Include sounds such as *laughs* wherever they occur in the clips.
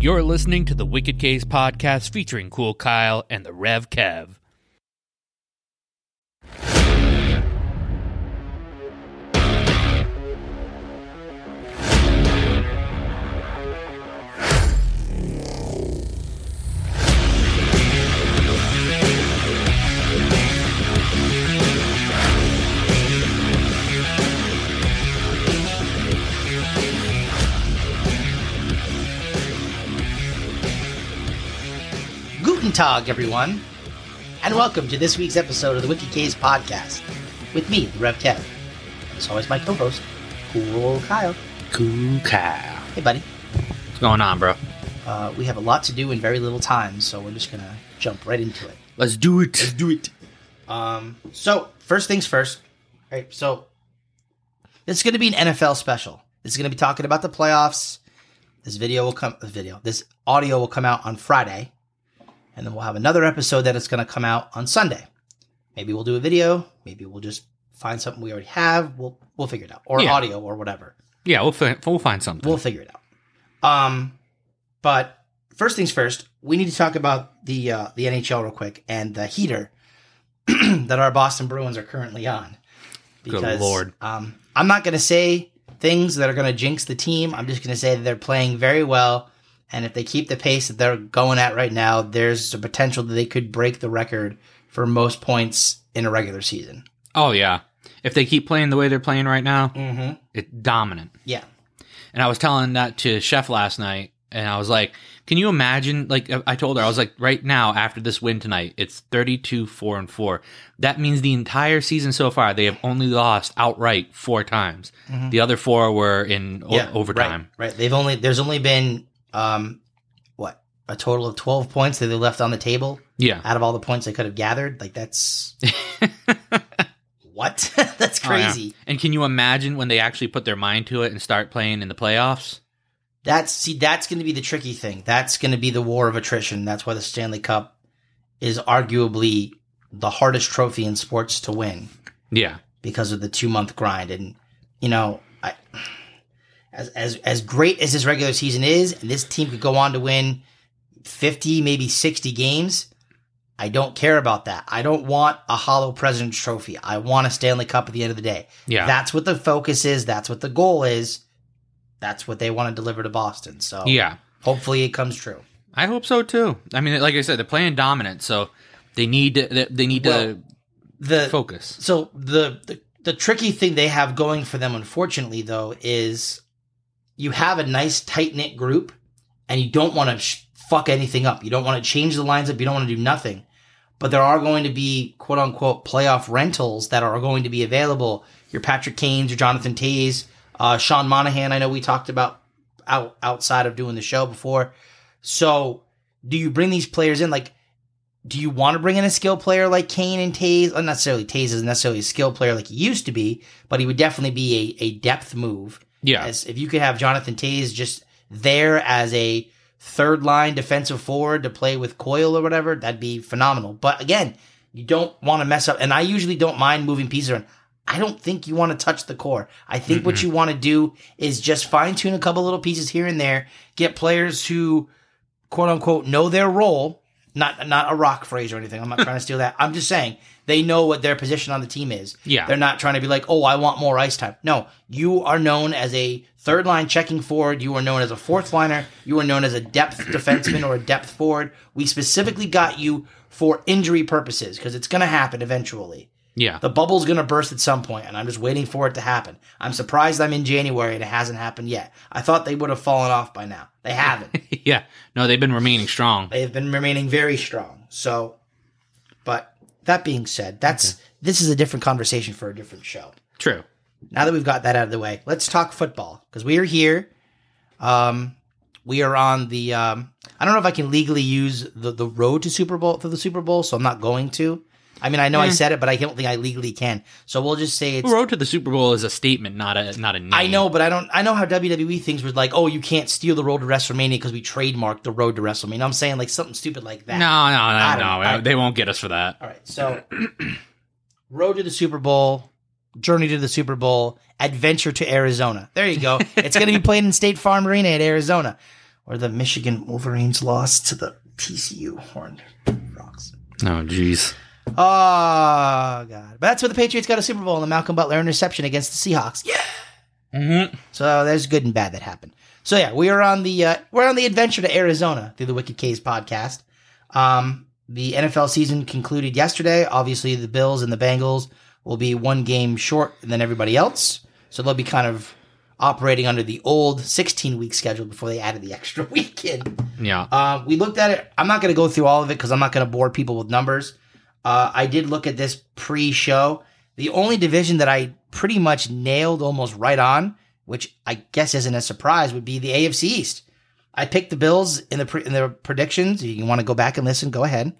You're listening to the Wicked K's podcast featuring Cool Kyle and the Rev Kev. Guten Tag, everyone, and welcome to this week's episode of the Wicked K's podcast with me, the Rev Kev. And as always, my co-host, Cool Kyle. Cool Kyle. Hey, buddy. What's going on, bro? Uh, we have a lot to do in very little time, so we're just gonna jump right into it. Let's do it. Let's do it. Um, so first things first. All right, so this is going to be an NFL special. It's going to be talking about the playoffs. This video will come. This video. This audio will come out on Friday, and then we'll have another episode that is going to come out on Sunday. Maybe we'll do a video. Maybe we'll just find something we already have. We'll we'll figure it out, or Yeah. audio, or whatever. Yeah, we'll fi- we'll find something. We'll figure it out. Um, but first things first, we need to talk about the uh, the NHL real quick and the heater *clears throat* that our Boston Bruins are currently on. Good Lord. Um, I'm not going to say things that are going to jinx the team. I'm just going to say that they're playing very well, and if they keep the pace that they're going at right now, there's a potential that they could break the record for most points in a regular season. oh yeah, if they keep playing the way they're playing right now, Mm-hmm. it's dominant. Yeah. And I was telling that to Chef last night, and I was like, "Can you imagine?" Like I told her, I was like, "Right now, after this win tonight, it's thirty-two four and four. That means the entire season so far, they have only lost outright four times. The other four were in o- yeah, overtime. Right, right. They've only there's only been um what a total of twelve points that they left on the table Yeah, out of all the points they could have gathered. Like that's *laughs* what? *laughs* that's Oh, yeah. crazy. And can you imagine when they actually put their mind to it and start playing in the playoffs? That's see, that's going to be the tricky thing. That's going to be the war of attrition. That's why the Stanley Cup is arguably the hardest trophy in sports to win Yeah, because of the two month grind. And you know, as as as great as this regular season is, and this team could go on to win fifty, maybe sixty games. I don't care about that. I don't want a hollow President's Trophy. I want a Stanley Cup at the end of the day. yeah. That's what the focus is. That's what the goal is. That's what they want to deliver to Boston. So yeah. hopefully it comes true. I hope so too. I mean, like I said, they're playing dominant, so they need to, they- need Well, to The focus. So the, the the tricky thing they have going for them, unfortunately, though, is you have a nice tight knit group, and you don't want to sh- fuck anything up. You don't want to change the lines up. You don't want to do nothing. But there are going to be quote unquote playoff rentals that are going to be available. Your Patrick Kane's, your Jonathan Toews, uh, Sean Monahan. I know we talked about out outside of doing the show before. So do you bring these players in? Like, do you want to bring in a skill player like Kane and Toews? Not necessarily Toews isn't necessarily a skill player like he used to be, but he would definitely be a, a depth move. Yeah, As if you could have Jonathan Toews just there as a third line defensive forward to play with Coyle or whatever, that'd be phenomenal. But again, you don't want to mess up. And I usually don't mind moving pieces around. I don't think you want to touch the core. I think what you want to do is just fine tune a couple little pieces here and there, get players who quote unquote know their role. Not not a rock phrase or anything. I'm not trying to steal that. I'm just saying they know what their position on the team is. Yeah. They're not trying to be like, oh, I want more ice time. No, you are known as a third line checking forward. You are known as a fourth liner. You are known as a depth defenseman or a depth forward. We specifically got you for injury purposes because it's going to happen eventually. Yeah. The bubble's going to burst at some point, and I'm just waiting for it to happen. I'm surprised I'm in January and it hasn't happened yet. I thought they would have fallen off by now. They haven't. *laughs* yeah. No, they've been remaining strong. they have been remaining very strong. So, but that being said, that's this is a different conversation for a different show. True. Now that we've got that out of the way, let's talk football because we are here. Um, we are on the. Um, I don't know if I can legally use the the road to Super Bowl for the Super Bowl, so I'm not going to. I mean, I know I hmm. said it, but I don't think I legally can. So we'll just say it's. Road to the Super Bowl is a statement, not a not a name. I know, but I don't. I know how WWE things were like. Oh, you can't steal the road to WrestleMania because we trademarked the road to WrestleMania. I'm saying like something stupid like that. No, no, I no, don't no. know. I- they won't get us for that. All right, so *clears throat* road to the Super Bowl, journey to the Super Bowl, adventure to Arizona. There you go. *laughs* it's going to be played in State Farm Arena at Arizona. or the Michigan Wolverines lost to the TCU Horned Frogs. Oh, jeez. Oh god! But that's where the Patriots got a Super Bowl and the Malcolm Butler interception against the Seahawks. Yeah. Mm-hmm. So there's good and bad that happened. So yeah, we are on the uh, we're on the adventure to Arizona through the Wicked K's podcast. Um, the NFL season concluded yesterday. Obviously, the Bills and the Bengals will be one game short than everybody else, so they'll be kind of operating under the old 16 week schedule before they added the *laughs* extra weekend. Yeah. Uh, we looked at it. I'm not going to go through all of it because I'm not going to bore people with numbers. Uh, I did look at this pre-show. The only division that I pretty much nailed almost right on, which I guess isn't a surprise, would be the AFC East. I picked the Bills in the pre- in the predictions. You want to go back and listen? Go ahead.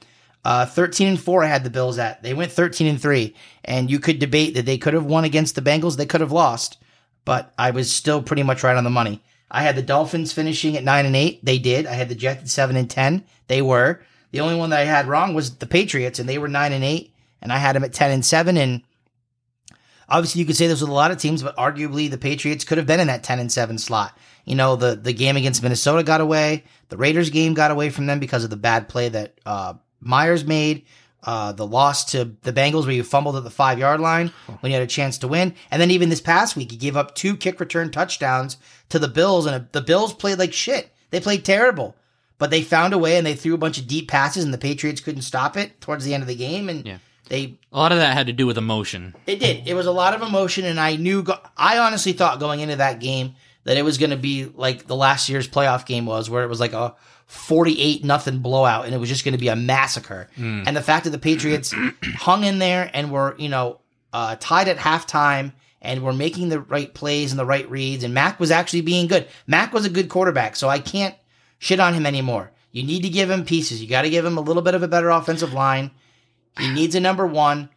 Uh, 13 and 4 I had the Bills at. They went 13 and 3 and you could debate that they could have won against the Bengals, they could have lost, but I was still pretty much right on the money. I had the Dolphins finishing at 9 and 8. They did. I had the Jets at 7 and 10. They were. The only one that I had wrong was the Patriots and they were 9 and 8 and I had them at 10 and 7 and obviously you could say this with a lot of teams, but arguably the Patriots could have been in that 10 and 7 slot. You know, the, the game against Minnesota got away. The Raiders game got away from them because of the bad play that, uh, Meyers made. Uh, the loss to the Bengals where you fumbled at the five yard line when you had a chance to win. And then even this past week, you gave up two kick return touchdowns to the Bills and the Bills played like shit. They played terrible, but they found a way and they threw a bunch of deep passes and the Patriots couldn't stop it towards the end of the game. And Yeah. they A lot of that had to do with emotion. it did. It was a lot of emotion, and I knew. Go- I honestly thought going into that game that it was going to be like the last year's playoff game was, where it was like a forty-eight nothing blowout, and it was just going to be a massacre. And the fact that the Patriots *clears throat* hung in there and were, you know, uh, tied at halftime and were making the right plays and the right reads, and Mac was actually being good. Mac was a good quarterback, so I can't shit on him anymore. You need to give him pieces. You got to give him a little bit of a better offensive line. He needs a number one.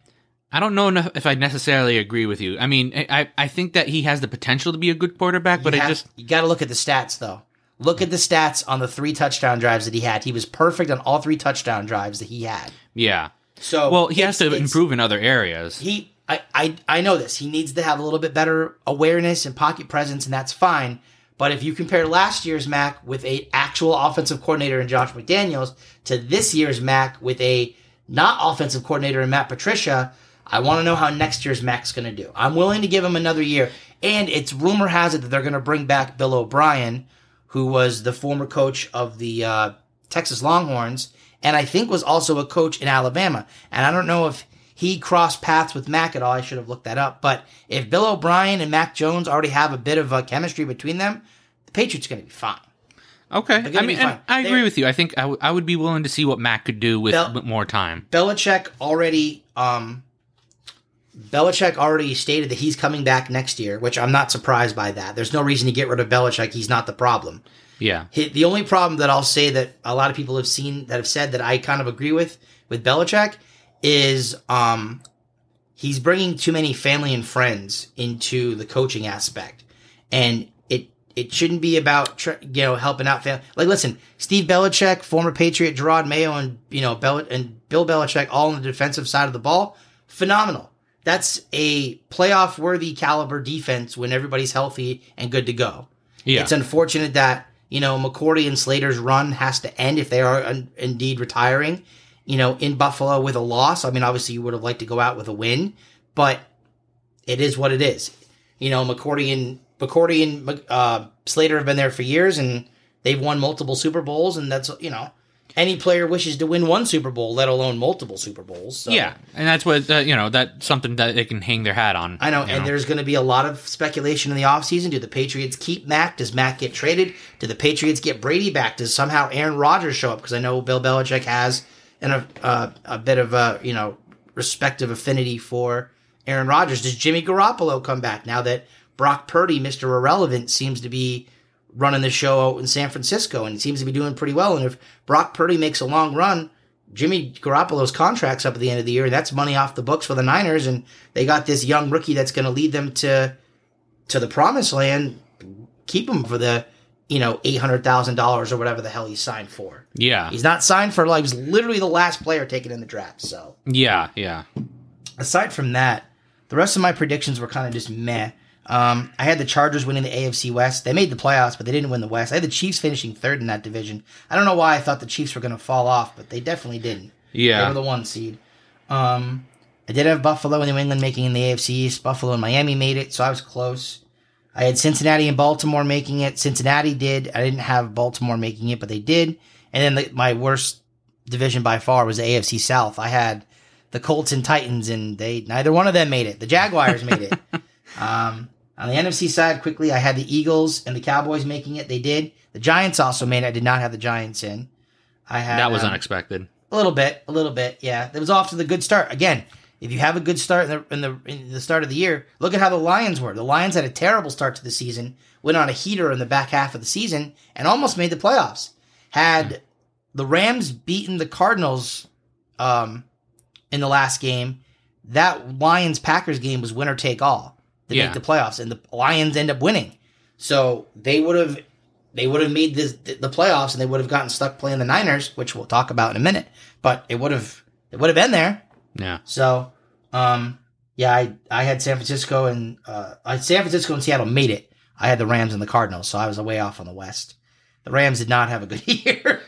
I don't know if I necessarily agree with you. I mean, I, I- think that he has the potential to be a good quarterback, but you I have- just you got to look at the stats though. Look at the stats on the three touchdown drives that he had. He was perfect on all three touchdown drives that he had. yeah. So Well, he has to improve in other areas. He, I, I, I know this. He needs to have a little bit better awareness and pocket presence, and that's fine. But if you compare last year's Mac with a actual offensive coordinator in Josh McDaniels to this year's Mac with a not offensive coordinator in Matt Patricia, I want to know how next year's Mac's going to do. I'm willing to give him another year. And it's rumor has it that they're going to bring back Bill O'Brien, who was the former coach of the uh, Texas Longhorns, and I think was also a coach in Alabama. And I don't know if he crossed paths with Mac at all. I should have looked that up. But if Bill O'Brien and Mac Jones already have a bit of a chemistry between them, the Patriots going to be fine. Okay, I mean. I agree with you. I think I, w- I would be willing to see what Mac could do with Bel- more time. Belichick already um Belichick already stated that he's coming back next year, which I'm not surprised by that. There's no reason to get rid of Belichick. He's not the problem. Yeah, He, the only problem that I'll say that a lot of people have seen that have said that I kind of agree with with Belichick is um he's bringing too many family and friends into the coaching aspect, and it it shouldn't be about you know helping out family. Like, listen, Steve Belichick, former Patriot Jerod Mayo, and you know Bel- and Bill Belichick, all on the defensive side of the ball, phenomenal. That's a playoff worthy caliber defense when everybody's healthy and good to go. yeah, It's unfortunate that you know McCourty and Slater's run has to end if they are un- indeed retiring. You know, in Buffalo with a loss. I mean, obviously you would have liked to go out with a win, but it is what it is. You know, McCourty and McCourty and uh, Slater have been there for years, and they've won multiple Super Bowls, and that's you know, any player wishes to win one Super Bowl, let alone multiple Super Bowls. So. yeah, and that's what uh, you know. That's something that they can hang their hat on. I know, and there's going to be a lot of speculation in the offseason. Do the Patriots keep Mac? Does Mac get traded? Do the Patriots get Brady back? Does somehow Aaron Rodgers show up? Because I know Bill Belichick has an, a, uh, a bit of a, you know, respective affinity for Aaron Rodgers. Does Jimmy Garoppolo come back now that Brock Purdy, Mr. Irrelevant, seems to be running the show out in San Francisco and seems to be doing pretty well? And if Brock Purdy makes a long run, Jimmy Garoppolo's contract's up at the end of the year. And that's money off the books for the Niners, and they got this young rookie that's going to lead them to to the promised land. Keep him for the you know eight hundred thousand dollars or whatever the hell he's signed for. yeah, He's not signed for like he's literally the last player taken in the draft. So yeah, yeah. aside from that, the rest of my predictions were kind of just meh. Um, I had the Chargers winning the AFC West. They made the playoffs, but they didn't win the West. I had the Chiefs finishing third in that division. I don't know why I thought the Chiefs were going to fall off, but they definitely didn't. Yeah. They were the one seed. Um, I did have Buffalo and New England making in the AFC East. Buffalo and Miami made it, so I was close. I had Cincinnati and Baltimore making it. Cincinnati did. I didn't have Baltimore making it, but they did. And then the, my worst division by far was the AFC South. I had the Colts and Titans, and they neither one of them made it. The Jaguars made it. *laughs* Um, on the NFC side, quickly, I had the Eagles and the Cowboys making it. They did. The Giants also made it. I did not have the Giants in. I had That was um, unexpected. a little bit, a little bit, yeah. It was off to the good start. Again, if you have a good start in the, in the in the start of the year, look at how the Lions were. The Lions had a terrible start to the season, went on a heater in the back half of the season, and almost made the playoffs. Had the Rams beaten the Cardinals um, in the last game, that Lions Packers game was winner take all to Yeah. make the playoffs, and the Lions end up winning. So they would have they would have made this, the playoffs, and they would have gotten stuck playing the Niners, which we'll talk about in a minute. But it would have it would have been there. Yeah. So, um, yeah, I I had San Francisco and uh, San Francisco and Seattle made it. I had the Rams and the Cardinals, so I was way off on the West. The Rams did not have a good *laughs* year.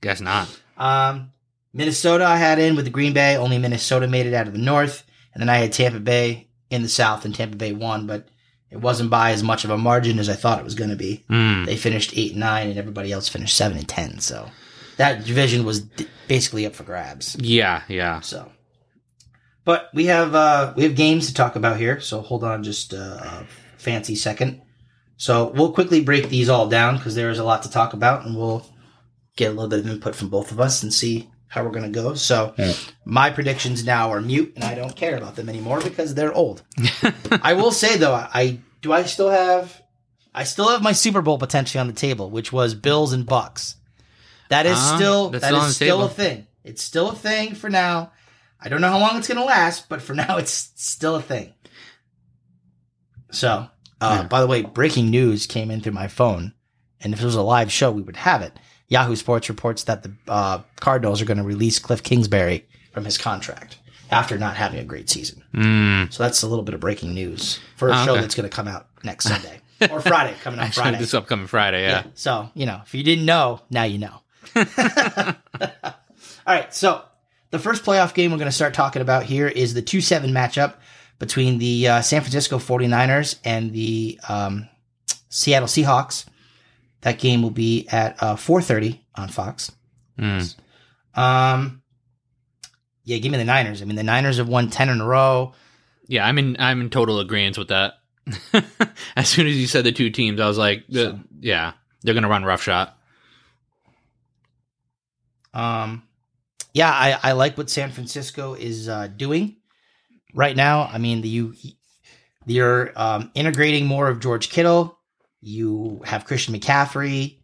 Guess not. Um, Minnesota I had in with the Green Bay. Only Minnesota made it out of the North, and then I had Tampa Bay in the South, and Tampa Bay won, but it wasn't by as much of a margin as I thought it was going to be. Mm. They finished eight and nine, and everybody else finished seven and ten. So that division was d- basically up for grabs. Yeah. Yeah. So, but we have uh, we have games to talk about here. So hold on, just uh, a fancy second. So we'll quickly break these all down because there is a lot to talk about, and we'll get a little bit of input from both of us and see how we're going to go. So my predictions now are mute, and I don't care about them anymore because they're old. *laughs* I will say though, I do I still have I still have my Super Bowl potentially on the table, which was Bills and Bucks. That is Ah, still that is still a thing. It's still a thing for now. I don't know how long it's going to last, but for *laughs* now, it's still a thing. So, uh, Yeah. by the way, breaking news came in through my phone, and if it was a live show, we would have it. Yahoo Sports reports that the uh, Cardinals are going to release Kliff Kingsbury from his contract after not having a great season. Mm. So that's a little bit of breaking news for a Oh, show okay. that's going to come out next *laughs* Sunday or Friday, coming *laughs* out Actually, Friday. this upcoming Friday. Yeah. So, you know, if you didn't know, now you know. All right. So, the first playoff game we're going to start talking about here is the 2 7 matchup between the uh, San Francisco 49ers and the um, Seattle Seahawks. That game will be at uh, 4.30 on Fox. Mm. Um, yeah, give me the Niners. I mean, the Niners have won 10 in a row. Yeah. I'm in. I'm in total agreement with that. *laughs* as soon as you said the two teams, I was like, So- yeah, they're gonna run roughshot. Um, yeah, I, I like what San Francisco is uh, doing right now. I mean, the, you you're um, integrating more of George Kittle. You have Christian McCaffrey.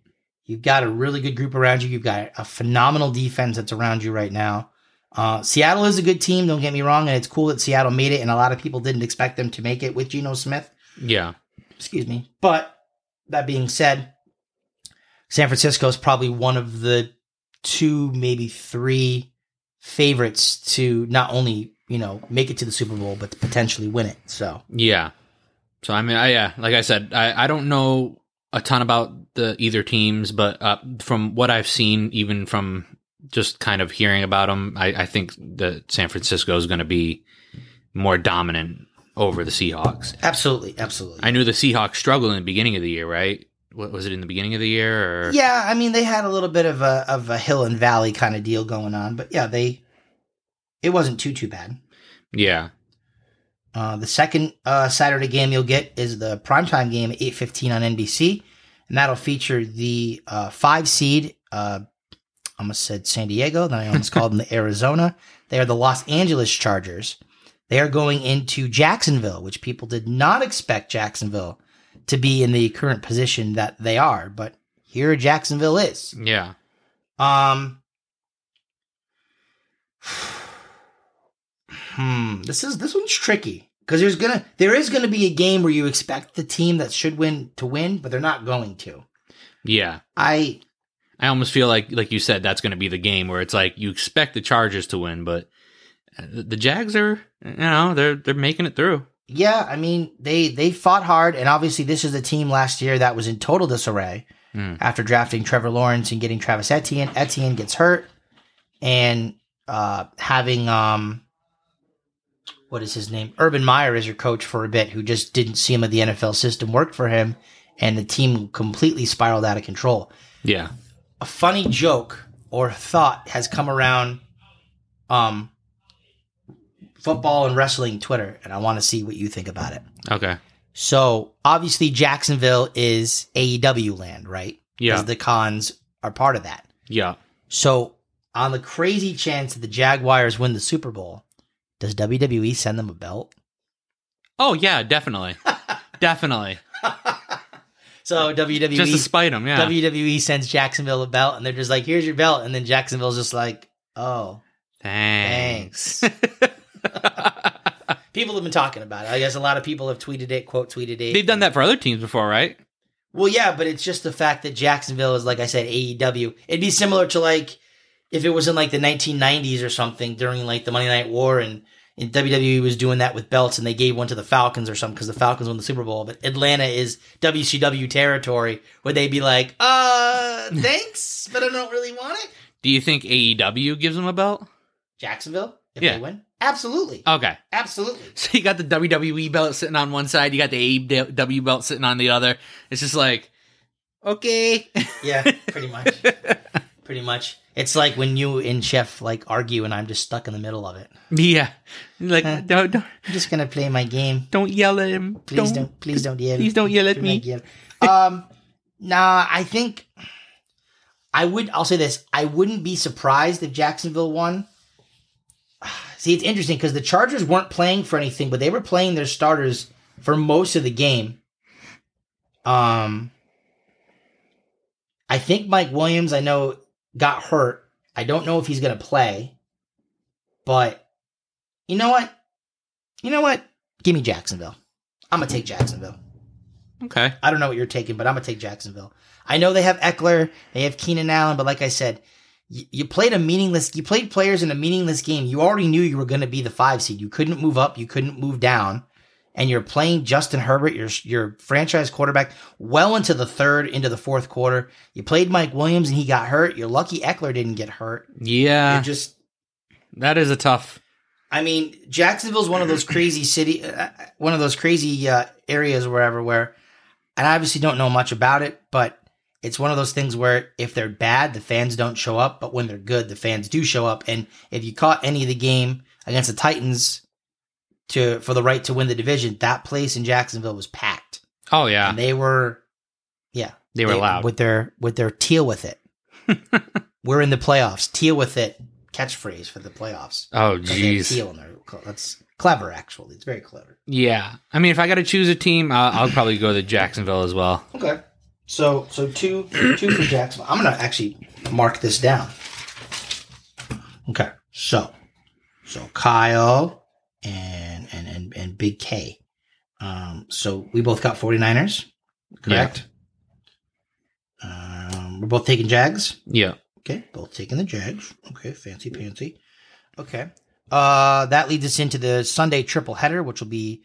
You've got a really good group around you. You've got a phenomenal defense that's around you right now. Uh, Seattle is a good team. Don't get me wrong, and it's cool that Seattle made it, and a lot of people didn't expect them to make it with Geno Smith Yeah. excuse me. But that being said, San Francisco is probably one of the two, maybe three favorites to not only you know make it to the Super Bowl, but to potentially win it. So Yeah. So I mean, I, yeah, like I said, I, I don't know a ton about the either teams, but uh, from what I've seen, even from just kind of hearing about them, I, I think that San Francisco is going to be more dominant over the Seahawks. absolutely, absolutely. I knew the Seahawks struggled in the beginning of the year, right? What was it in the beginning of the year? Or yeah, I mean they had a little bit of a of a hill and valley kind of deal going on, but yeah, they it wasn't too too bad. yeah, Uh, the second uh, Saturday game you'll get is the primetime game at 8.15 on NBC, and that'll feature the uh, five seed, uh, I almost said San Diego, then I almost called them the *laughs* Arizona. They are the Los Angeles Chargers. They are going into Jacksonville, which people did not expect Jacksonville to be in the current position that they are, but here Jacksonville is. yeah, Um. Hmm. This is this one's tricky because there's gonna there is gonna be a game where you expect the team that should win to win, but they're not going to. yeah. I I almost feel like, like you said, that's going to be the game where it's like you expect the Chargers to win, but uh, the Jags are, you know, they're they're making it through. Yeah, I mean they they fought hard, and obviously this is a team last year that was in total disarray Mm. after drafting Trevor Lawrence and getting Travis Etienne. Etienne gets hurt, and uh, having um, what is his name? Urban Meyer is your coach for a bit, who just didn't see him at the NFL system worked for him, and the team completely spiraled out of control. Yeah. A funny joke or thought has come around, um, football and wrestling Twitter, and I want to see what you think about it. Okay. So obviously Jacksonville is AEW land, right? Yeah. 'Cause the Khans are part of that. Yeah. So on the crazy chance that the Jaguars win the Super Bowl, does WWE send them a belt? Oh yeah, definitely. *laughs* definitely. So WWE Just to spite them, yeah. WWE sends Jacksonville a belt and they're just like, here's your belt. And then Jacksonville's just like, oh, Thanks. *laughs* *laughs* people have been talking about it. I guess a lot of people have tweeted it, quote tweeted it. They've done that for other teams before, right? Well, yeah, but it's just the fact that Jacksonville is, like I said, AEW. It'd be similar to like if it was in like the 1990s or something during like the Monday Night War and, and WWE was doing that with belts and they gave one to the Falcons or something because the Falcons won the Super Bowl. But Atlanta is WCW territory. Would they be like, uh, *laughs* thanks, but I don't really want it? Do you think AEW gives them a belt? Jacksonville, if Yeah. they win? Absolutely. Okay. Absolutely. *laughs* So you got the WWE belt sitting on one side, you got the AEW belt sitting on the other. It's just like, okay. Yeah, pretty much. *laughs* pretty much. It's like when you and Chef like argue and I'm just stuck in the middle of it. yeah. Like, Huh. don't, don't, I'm just gonna play my game. don't yell at him. Please don't, please don't yell. Please don't yell at me. yell. Um, nah, I think I would. I'll say this: I wouldn't be surprised if Jacksonville won. See, it's interesting because the Chargers weren't playing for anything, but they were playing their starters for most of the game. Um, I think Mike Williams, I know, got hurt. I don't know if he's going to play, but you know what? You know what? Give me Jacksonville. I'm gonna take Jacksonville. Okay. I don't know what you're taking, but I'm gonna take Jacksonville. I know they have Ekeler, they have Keenan Allen, but like I said, you, played a meaningless. You played players in a meaningless game. You already knew you were going to be the five seed. You couldn't move up. You couldn't move down. And you're playing Justin Herbert, your your franchise quarterback, well into the third, into the fourth quarter. You played Mike Williams, and he got hurt. You're lucky Ekeler didn't get hurt. Yeah. You're just that is a tough. I mean, Jacksonville's one of those crazy city, uh, one of those crazy uh, areas wherever where, and I obviously don't know much about it, but it's one of those things where if they're bad, the fans don't show up, but when they're good, the fans do show up. And if you caught any of the game against the Titans to for the right to win the division, that place in Jacksonville was packed, Oh, yeah. and they were, yeah, They were loud. with their with their teal with it. *laughs* we're in the playoffs. Teal with it catchphrase for the playoffs. oh, they jeez. teal in their- That's clever, actually. It's very clever. Yeah. I mean, if I got to choose a team, uh, I'll probably go to Jacksonville as well. Okay. So so two two for Jacksonville. I'm gonna actually mark this down. Okay. So so Kyle and and and, and Big K. Um so we both got 49ers, correct? Um we're both taking Jags. Yeah. Okay, both taking the Jags. Okay, fancy pantsy. Okay. Uh that leads us into the Sunday triple header, which will be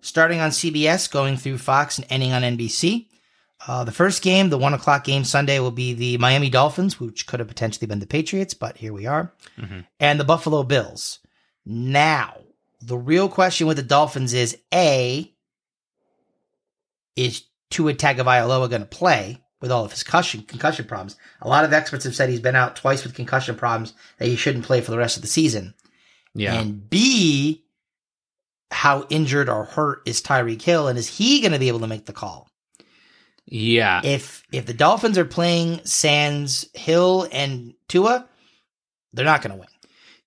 starting on CBS, going through Fox and ending on NBC. Uh, the first game, the one o'clock game Sunday, will be the Miami Dolphins, which could have potentially been the Patriots, but here we are, Mhm. and the Buffalo Bills. Now, the real question with the Dolphins is: A, is Tua Tagovailoa going to play with all of his concussion concussion problems? A lot of experts have said he's been out twice with concussion problems that he shouldn't play for the rest of the season. Yeah. And B, how injured or hurt is Tyreek Hill, and is he going to be able to make the call? Yeah. If if the Dolphins are playing Sands, Hill, and Tua, they're not going to win.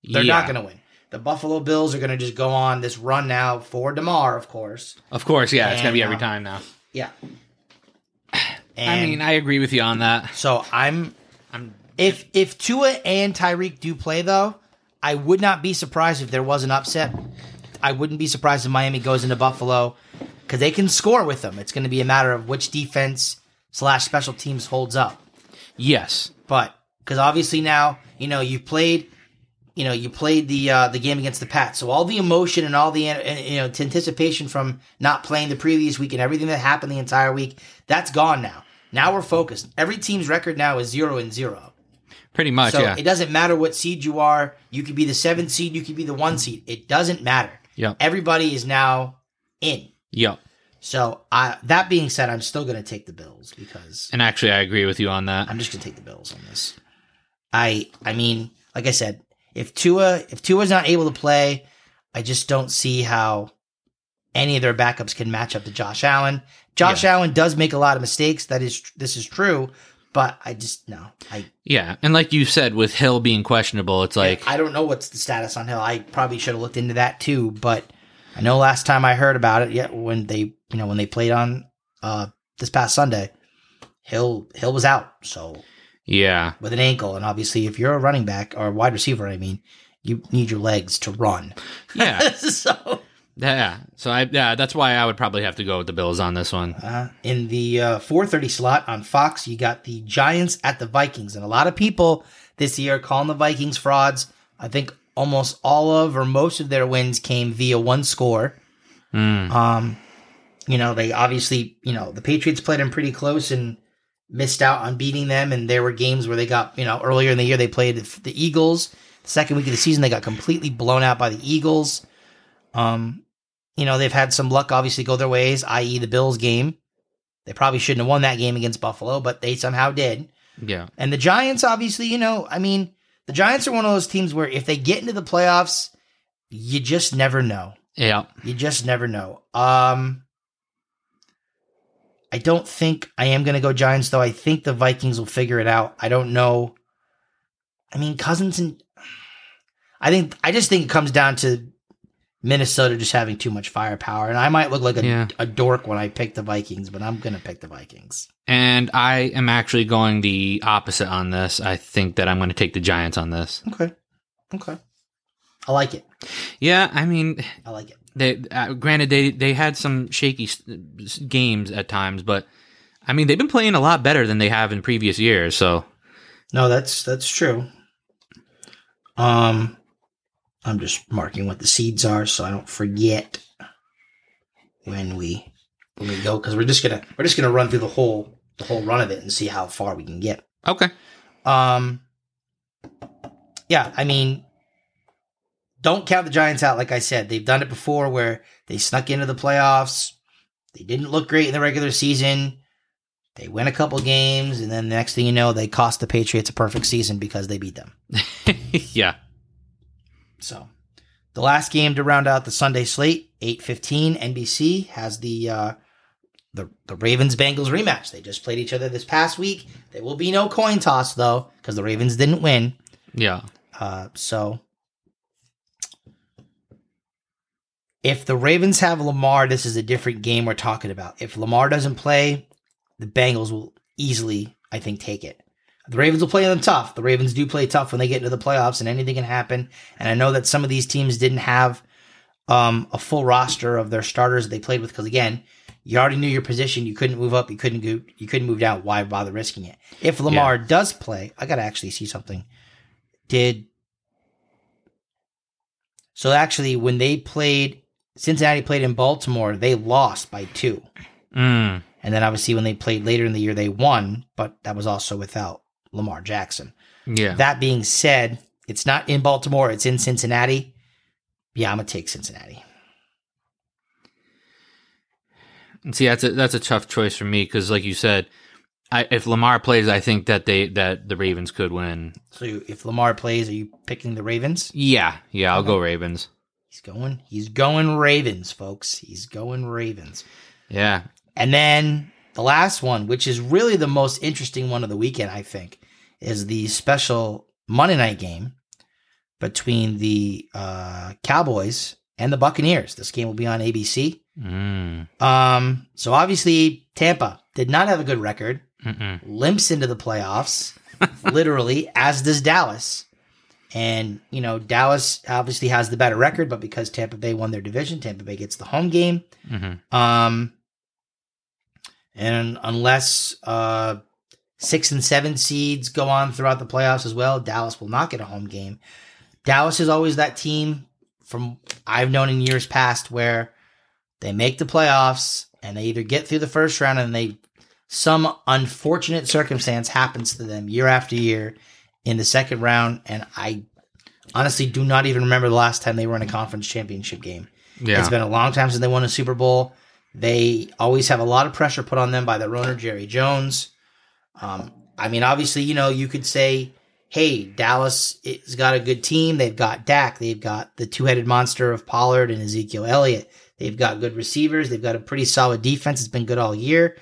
They're Yeah. not going to win. The Buffalo Bills are going to just go on this run now for Damar, of course. Of course, yeah. It's going to be every uh, time now. Yeah. *sighs* I mean, I agree with you on that. so I'm I'm if if Tua and Tyreek do play though, I would not be surprised if there was an upset. I wouldn't be surprised if Miami goes into Buffalo because they can score with them. It's going to be a matter of which defense slash special teams holds up. yes. But because obviously now you know you've played you know, you played the uh, the game against the Pats, so all the emotion and all the you know anticipation from not playing the previous week and everything that happened the entire week, that's gone now. Now we're focused. Every team's record now is zero and zero. Pretty much, So yeah. it doesn't matter what seed you are. You could be the seventh seed. You could be the one seed. It doesn't matter. Yep. Everybody is now in. Yep. So I, that being said, I'm still going to take the Bills because And actually, I agree with you on that. I'm just going to take the Bills on this. I I mean, like I said, if Tua if Tua's not able to play, I just don't see how any of their backups can match up to Josh Allen. Josh Allen does make a lot of mistakes. That is this is true, but I just no. I Yeah, and like you said, with Hill being questionable, it's like I don't know what's the status on Hill. I probably should have looked into that too, but I know last time I heard about it, yeah, when they you know when they played on uh this past Sunday, Hill Hill was out. So yeah, with an ankle, and obviously if you're a running back or a wide receiver, I mean, you need your legs to run. yeah, *laughs* so yeah. So I yeah, that's why I would probably have to go with the Bills on this one. uh, in the uh, 4:30 slot on Fox, you got the Giants at the Vikings, and a lot of people this year calling the Vikings frauds. I think almost all of or most of their wins came via one score. Mm. Um, you know, they obviously, you know, the Patriots played them pretty close and missed out on beating them. And there were games where they got, you know, earlier in the year they played the Eagles. The second week of the season they got completely blown out by the Eagles. Um, you know, they've had some luck obviously go their ways, i.e., the Bills game. They probably shouldn't have won that game against Buffalo, but they somehow did. Yeah, And the Giants, obviously, you know, I mean, the Giants are one of those teams where if they get into the playoffs, you just never know. yeah, You just never know. Um I don't think I am going to go Giants though. I think the Vikings will figure it out. I don't know. I mean, Cousins and I think I just think it comes down to Minnesota just having too much firepower, and I might look like a, Yeah. a dork when I pick the Vikings, but I'm going to pick the Vikings. and I am actually going the opposite on this. I think that I'm going to take the Giants on this. Okay, okay, I like it. Yeah, I mean, I like it. they uh, granted they they had some shaky s- games at times, but I mean they've been playing a lot better than they have in previous years. So No, that's that's true. Um, I'm just marking what the seeds are so I don't forget when we when we go because we're just gonna we're just gonna run through the whole the whole run of it and see how far we can get. okay, Um, yeah, I mean, don't count the Giants out. Like I said, they've done it before where they snuck into the playoffs. They didn't look great in the regular season. They win a couple games, and then the next thing you know, they cost the Patriots a perfect season because they beat them. *laughs* yeah, So, the last game to round out the Sunday slate, eight fifteen, NBC has the uh, the the Ravens Bengals rematch. They just played each other this past week. There will be no coin toss though because the Ravens didn't win. yeah, Uh, so, if the Ravens have Lamar, this is a different game we're talking about. If Lamar doesn't play, the Bengals will easily, I think, take it. The Ravens will play them tough. The Ravens do play tough when they get into the playoffs, and anything can happen. And I know that some of these teams didn't have um, a full roster of their starters that they played with because, again, you already knew your position. You couldn't move up. You couldn't go. You couldn't move down. Why bother risking it? If Lamar does play, I gotta actually see something. Did so? Actually, when they played, Cincinnati played in Baltimore. They lost by two. mm, And then obviously when they played later in the year, they won, but that was also without Lamar Jackson. yeah. That being said, it's not in Baltimore, it's in Cincinnati. Yeah, I'm gonna take Cincinnati. And See, that's a that's a tough choice for me because, like you said, I, if Lamar plays, I think that they that the Ravens could win. So if Lamar plays, are you picking the Ravens? Yeah, yeah, I'll go Ravens. He's going, he's going Ravens, folks. He's going Ravens. Yeah, And then the last one, which is really the most interesting one of the weekend, I think, is the special Monday night game between the uh, Cowboys and the Buccaneers. This game will be on ABC. mm, Um, so obviously Tampa did not have a good record, mm-mm. limps into the playoffs, *laughs* literally, as does Dallas. And, you know, Dallas obviously has the better record, but because Tampa Bay won their division, Tampa Bay gets the home game. Mhm. Um, and unless uh, six and seven seeds go on throughout the playoffs as well, Dallas will not get a home game. Dallas is always that team from I've known in years past where they make the playoffs and they either get through the first round and they some unfortunate circumstance happens to them year after year in the second round and I honestly do not even remember the last time they were in a conference championship game. Yeah. It's been a long time since they won a Super Bowl. They always have a lot of pressure put on them by their owner, Jerry Jones. Um, I mean, obviously, you know, you could say, hey, Dallas has got a good team. They've got Dak. They've got the two headed monster of Pollard and Ezekiel Elliott. They've got good receivers. They've got a pretty solid defense. It's been good all year.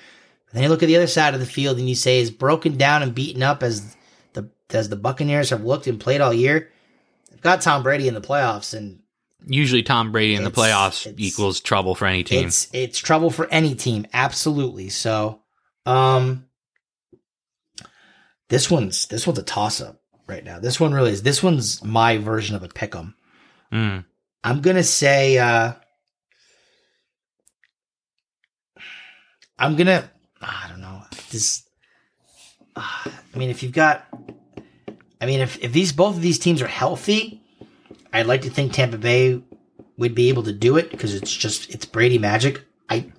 Then you look at the other side of the field and you say, as broken down and beaten up as the as the Buccaneers have looked and played all year, they've got Tom Brady in the playoffs, and Usually, Tom Brady in the It's- playoffs it's- equals trouble for any team. It's it's trouble for any team, absolutely. So, um, this one's this one's a toss up right now. This one really is. This one's my version of a pick 'em. Mm. I'm gonna say, uh, I'm gonna. I don't know. This. uh, I mean, if you've got, I mean, if if these both of these teams are healthy, I'd like to think Tampa Bay would be able to do it because it's just it's Brady magic. I.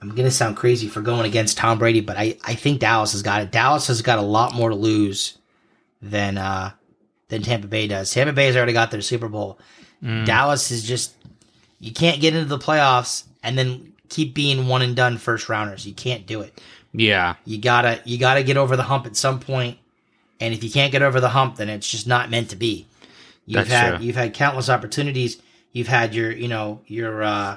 I'm gonna sound crazy for going against Tom Brady, but I, I think Dallas has got it. Dallas has got a lot more to lose than uh than Tampa Bay does. Tampa Bay has already got their Super Bowl. Mm. Dallas is just you can't get into the playoffs and then keep being one and done first rounders. You can't do it. Yeah. You gotta you gotta get over the hump at some point. point, and if you can't get over the hump, then it's just not meant to be. You've That's had true. you've had countless opportunities. You've had your you know your uh,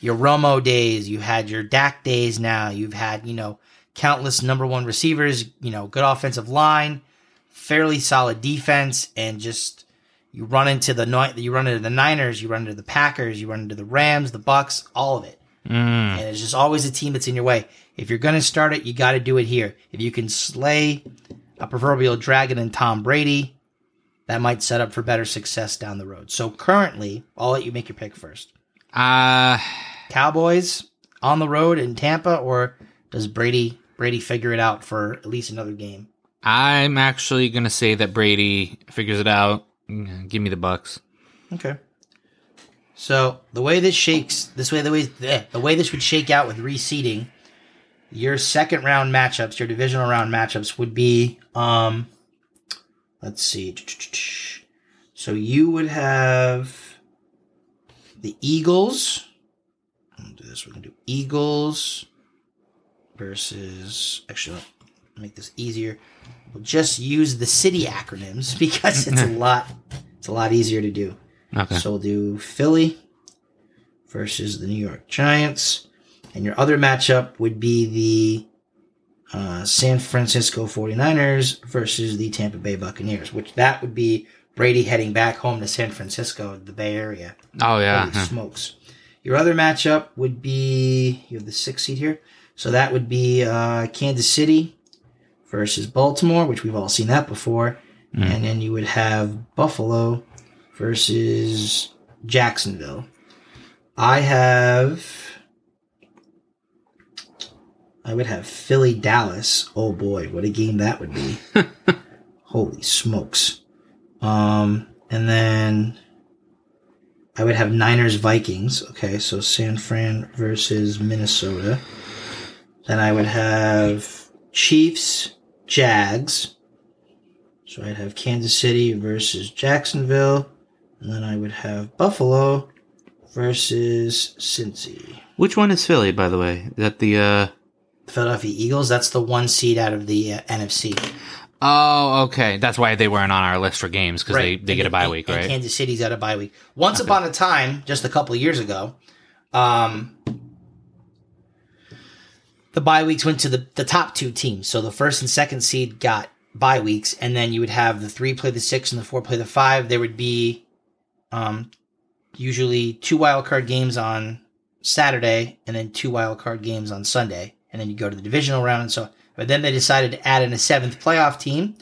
your Romo days. You've had your Dak days. Now you've had you know countless number one receivers. You know good offensive line, fairly solid defense, and just you run into the you run into the Niners, you run into the Packers, you run into the Rams, the Bucks, all of it Mm. and it's just always a team that's in your way. If you're going to start it, you got to do it here. If you can slay a proverbial dragon in Tom Brady, that might set up for better success down the road. So currently, I'll let you make your pick first. Uh, Cowboys on the road in Tampa, or does Brady Brady figure it out for at least another game? I'm actually gonna say that Brady figures it out. Give me the Bucks. Okay. So the way this shakes, this way the way eh, the way this would shake out with reseeding, your second round matchups, your divisional round matchups would be, um, let's see. So you would have the Eagles. I'll do this. We can do Eagles versus. Actually, make this easier. We'll just use the city acronyms *laughs* because it's a *laughs* lot. It's a lot easier to do. Okay. So we'll do Philly versus the New York Giants. And your other matchup would be the uh, San Francisco 49ers versus the Tampa Bay Buccaneers, which that would be Brady heading back home to San Francisco, the Bay Area. oh yeah. Holy smokes. Your other matchup would be you have the sixth seed here. So that would be uh, Kansas City versus Baltimore, which we've all seen that before. And then you would have Buffalo versus Jacksonville. I have I would have Philly Dallas. Oh boy, what a game that would be. *laughs* Holy smokes. Um and then I would have Niners Vikings. Okay, so San Fran versus Minnesota. Then I would have Chiefs Jags. So I'd have Kansas City versus Jacksonville. And then I would have Buffalo versus Cincy. Which one is Philly, by the way? Is that the uh Philadelphia Eagles, that's the one seed out of the uh, NFC. Oh, okay. That's why they weren't on our list for games because they, they And- get a bye and- week, right? Kansas City's got a bye week. Once upon a time, just a couple of years ago, um, the bye weeks went to the, the top two teams. So the first and second seed got bye weeks, and then you would have the three play the six and the four play the five. There would be um, usually two wild card games on Saturday, and then two wild card games on Sunday, and then you go to the divisional round and so. But then they decided to add in a seventh playoff team,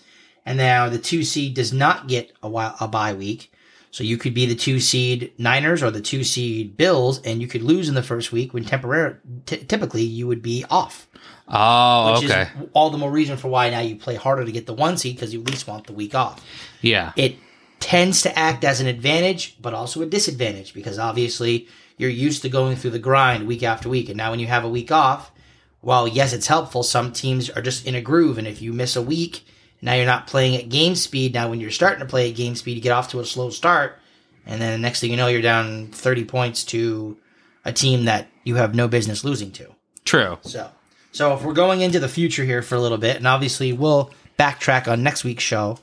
and now the two seed does not get a, wi- a bye week. So you could be the two seed Niners or the two seed Bills, and you could lose in the first week when temporary, t- typically you would be off. oh, Which okay. is all the more reason for why now you play harder to get the one seed because you at least want the week off. Yeah. It tends to act as an advantage, but also a disadvantage because obviously you're used to going through the grind week after week. And now when you have a week off, while yes, it's helpful, some teams are just in a groove. And if you miss a week, now you're not playing at game speed. Now when you're starting to play at game speed, you get off to a slow start. And then the next thing you know, you're down 30 points to a team that you have no business losing to. True. So, so if we're going into the future here for a little bit, and obviously we'll backtrack on next week's show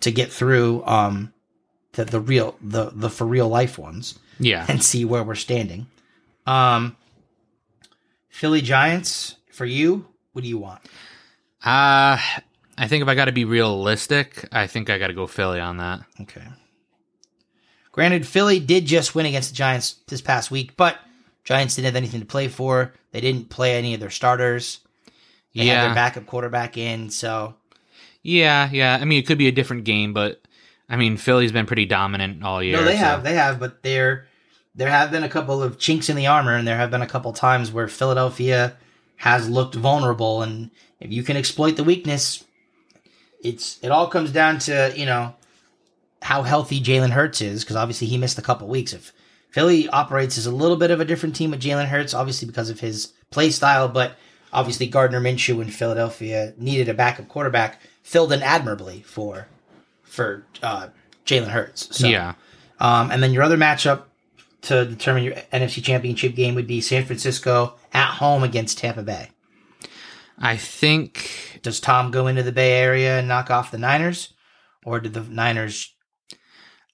to get through um the the real the the for real life ones Yeah. *laughs* and see where we're standing. Um, Philly Giants for you. What do you want? Uh, I think if I got to be realistic, I think I got to go Philly on that. Okay. Granted, Philly did just win against the Giants this past week, but Giants didn't have anything to play for. They didn't play any of their starters. They had yeah. their backup quarterback in, so Yeah, yeah. I mean, it could be a different game, but I mean, Philly's been pretty dominant all year. no, they so- have, they have, but there, there have been a couple of chinks in the armor, and there have been a couple times where Philadelphia has looked vulnerable, and if you can exploit the weakness, it's it all comes down to you know how healthy Jalen Hurts is, because obviously he missed a couple weeks. If Philly operates as a little bit of a different team with Jalen Hurts, obviously because of his play style, but obviously Gardner Minshew in Philadelphia needed a backup quarterback, filled in admirably for for uh, Jalen Hurts. So, yeah. um, and then your other matchup to determine your NFC Championship game would be San Francisco at home against Tampa Bay. I think Does Tom go into the Bay Area and knock off the Niners, or did the Niners?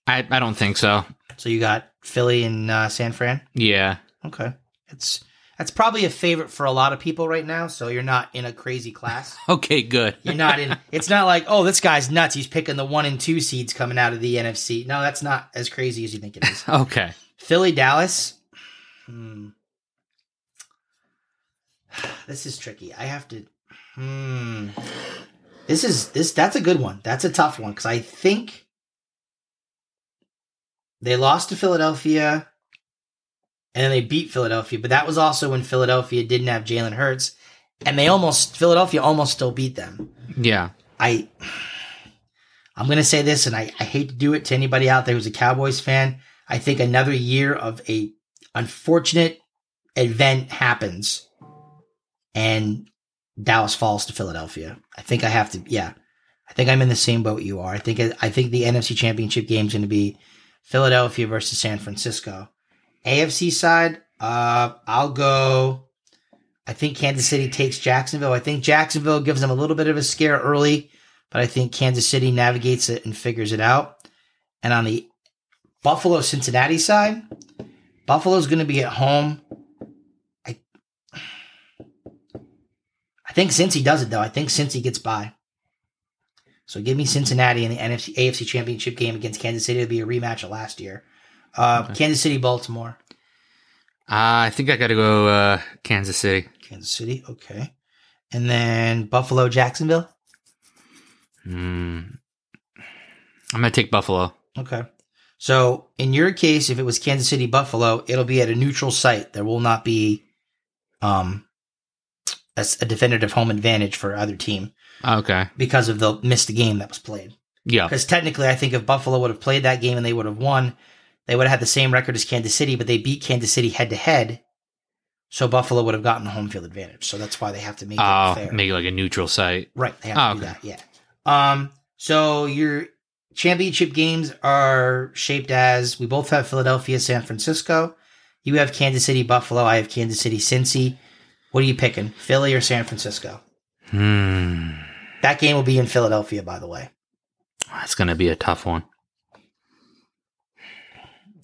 I I don't think so. So you got Philly and uh, San Fran. Yeah. Okay, it's that's probably a favorite for a lot of people right now. So you're not in a crazy class. *laughs* Okay, good. You're not in. It's not like oh this guy's nuts. He's picking the one and two seeds coming out of the NFC. No, that's not as crazy as you think it is. *laughs* Okay. Philly, Dallas. Hmm. *sighs* This is tricky. I have to. Hmm. *sighs* This is this. That's a good one. That's a tough one because I think they lost to Philadelphia, and then they beat Philadelphia. But that was also when Philadelphia didn't have Jalen Hurts, and they almost Philadelphia almost still beat them. Yeah. I *sighs* I'm gonna say this, and I, I hate to do it to anybody out there who's a Cowboys fan. I think another year of a unfortunate event happens, and Dallas falls to Philadelphia. I think I have to. Yeah, I think I'm in the same boat you are. I think I think the NFC Championship game is going to be Philadelphia versus San Francisco. AFC side, uh, I'll go. I think Kansas City takes Jacksonville. I think Jacksonville gives them a little bit of a scare early, but I think Kansas City navigates it and figures it out. And on the Buffalo Cincinnati side, Buffalo's going to be at home. I think Cincy does it though. I think Cincy gets by. So give me Cincinnati in the NFC AFC Championship game against Kansas City. It'll be a rematch of last year. Uh, Okay. Kansas City, Baltimore. Uh, I think I got to go uh, Kansas City. Kansas City, okay. And then Buffalo, Jacksonville. Hmm. I'm gonna take Buffalo. Okay. So in your case, if it was Kansas City, Buffalo, it'll be at a neutral site. There will not be um a, a definitive home advantage for either team Okay. because of the missed game that was played. Yeah. Because technically, I think if Buffalo would have played that game and they would have won, they would have had the same record as Kansas City, but they beat Kansas City head to head. So Buffalo would have gotten the home field advantage. So that's why they have to make Oh, it fair. make it like a neutral site. Right. They have Oh, to do okay. that. Yeah. Um. So your championship games are shaped as we both have Philadelphia, San Francisco. You have Kansas City, Buffalo. I have Kansas City, Cincy. What are you picking, Philly or San Francisco? Hmm. That game will be in Philadelphia, by the way. That's gonna be a tough one.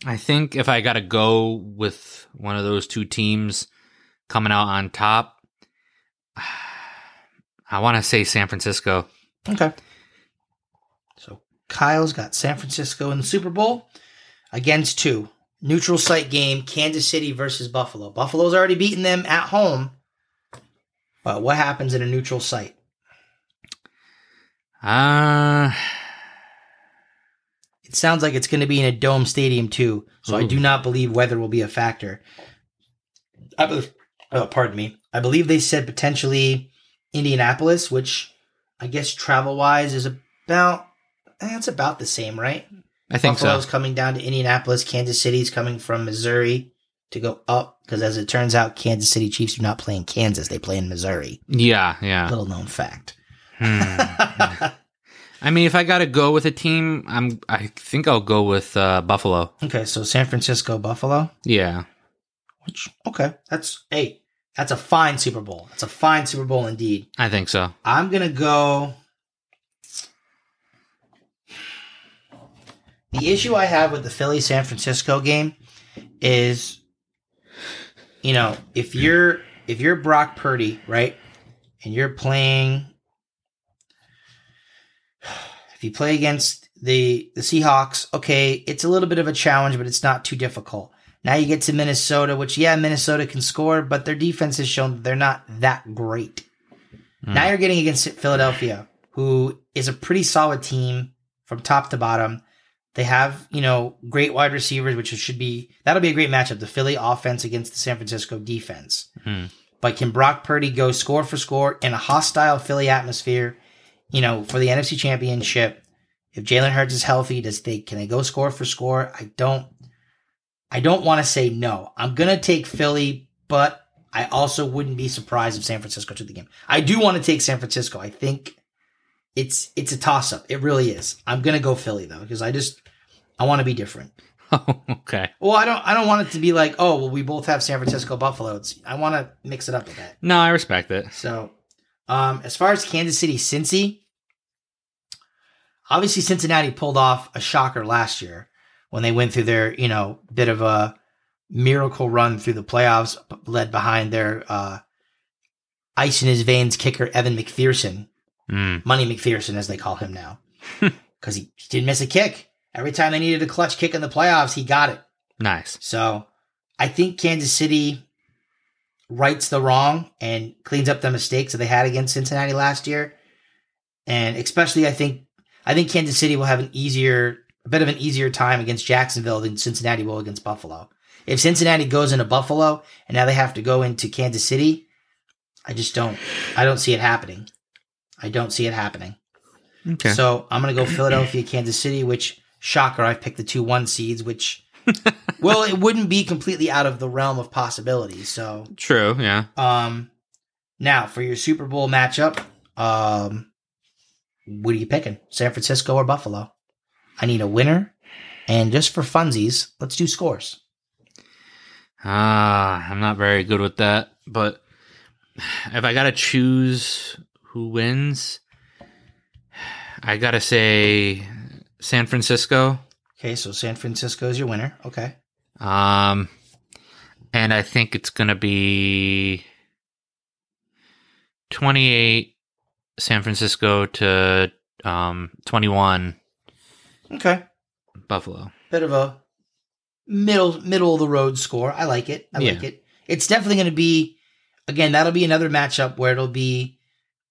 I think if I got to go with one of those two teams coming out on top, *sighs* I want to say San Francisco. Okay. So Kyle's got San Francisco in the Super Bowl against two. Neutral site game, Kansas City versus Buffalo. Buffalo's already beaten them at home. But what happens in a neutral site? Uh, It sounds like it's going to be in a dome stadium too, so I do not believe weather will be a factor. I believe, oh, pardon me. I believe they said potentially Indianapolis, which I guess travel wise is about that's about the same, right? I think Buffalo's so. coming down to Indianapolis. Kansas City's coming from Missouri to go up because, as it turns out, Kansas City Chiefs do not play in Kansas; they play in Missouri. Yeah, yeah. Little known fact. Hmm. I mean, if I got to go with a team, I'm. I think I'll go with uh, Buffalo. okay, so San Francisco, Buffalo. Yeah. Which okay, that's hey, that's a fine Super Bowl. That's a fine Super Bowl indeed. I think so. I'm gonna go. The issue I have with the Philly San Francisco game is, you know, if you're if you're Brock Purdy, right, and you're playing, if you play against the the Seahawks, okay, it's a little bit of a challenge, but it's not too difficult. Now you get to Minnesota, which yeah, Minnesota can score, but their defense has shown they're not that great. Now hmm. you're getting against Philadelphia, who is a pretty solid team from top to bottom. They have, you know, great wide receivers, which should be that'll be a great matchup. The Philly offense against the San Francisco defense. Hmm. But can Brock Purdy go score for score in a hostile Philly atmosphere? You know, for the NFC Championship, if Jalen Hurts is healthy, does they can they go score for score? I don't. I don't want to say no. I'm gonna take Philly, but I also wouldn't be surprised if San Francisco took the game. I do want to take San Francisco. I think it's it's a toss up. It really is. I'm gonna go Philly though because I just I want to be different. Oh, *laughs* okay. Well, I don't I don't want it to be like oh well we both have San Francisco Buffalo. It's, I want to mix it up a bit. No, I respect it. So, um, as far as Kansas City, Cincy, obviously Cincinnati pulled off a shocker last year when they went through their, you know, bit of a miracle run through the playoffs, led behind their uh, ice in his veins kicker Evan McPherson, Mm. Money McPherson as they call him now, *laughs* because he, he didn't miss a kick. Every time they needed a clutch kick in the playoffs, he got it. Nice. So I think Kansas City rights the wrong and cleans up the mistakes that they had against Cincinnati last year. And especially I think I think Kansas City will have an easier a bit of an easier time against Jacksonville than Cincinnati will against Buffalo. If Cincinnati goes into Buffalo and now they have to go into Kansas City, I just don't I don't see it happening. I don't see it happening. Okay. So I'm going to go Philadelphia, Kansas City, which shocker, I've picked the two one seeds, which, *laughs* well, it wouldn't be completely out of the realm of possibilities. So, True. Yeah. um, now for your Super Bowl matchup, um, what are you picking? San Francisco or Buffalo? I need a winner. And just for funsies, let's do scores. Ah, I'm not very good with that, but if I gotta choose who wins, I gotta say San Francisco. Okay, so San Francisco is your winner. Okay. Um, and I think it's gonna be 28 San Francisco to um 21 Okay. Buffalo. bit of a middle middle of the road score. I like it. I like it. It's definitely going to be again. That'll be another matchup where it'll be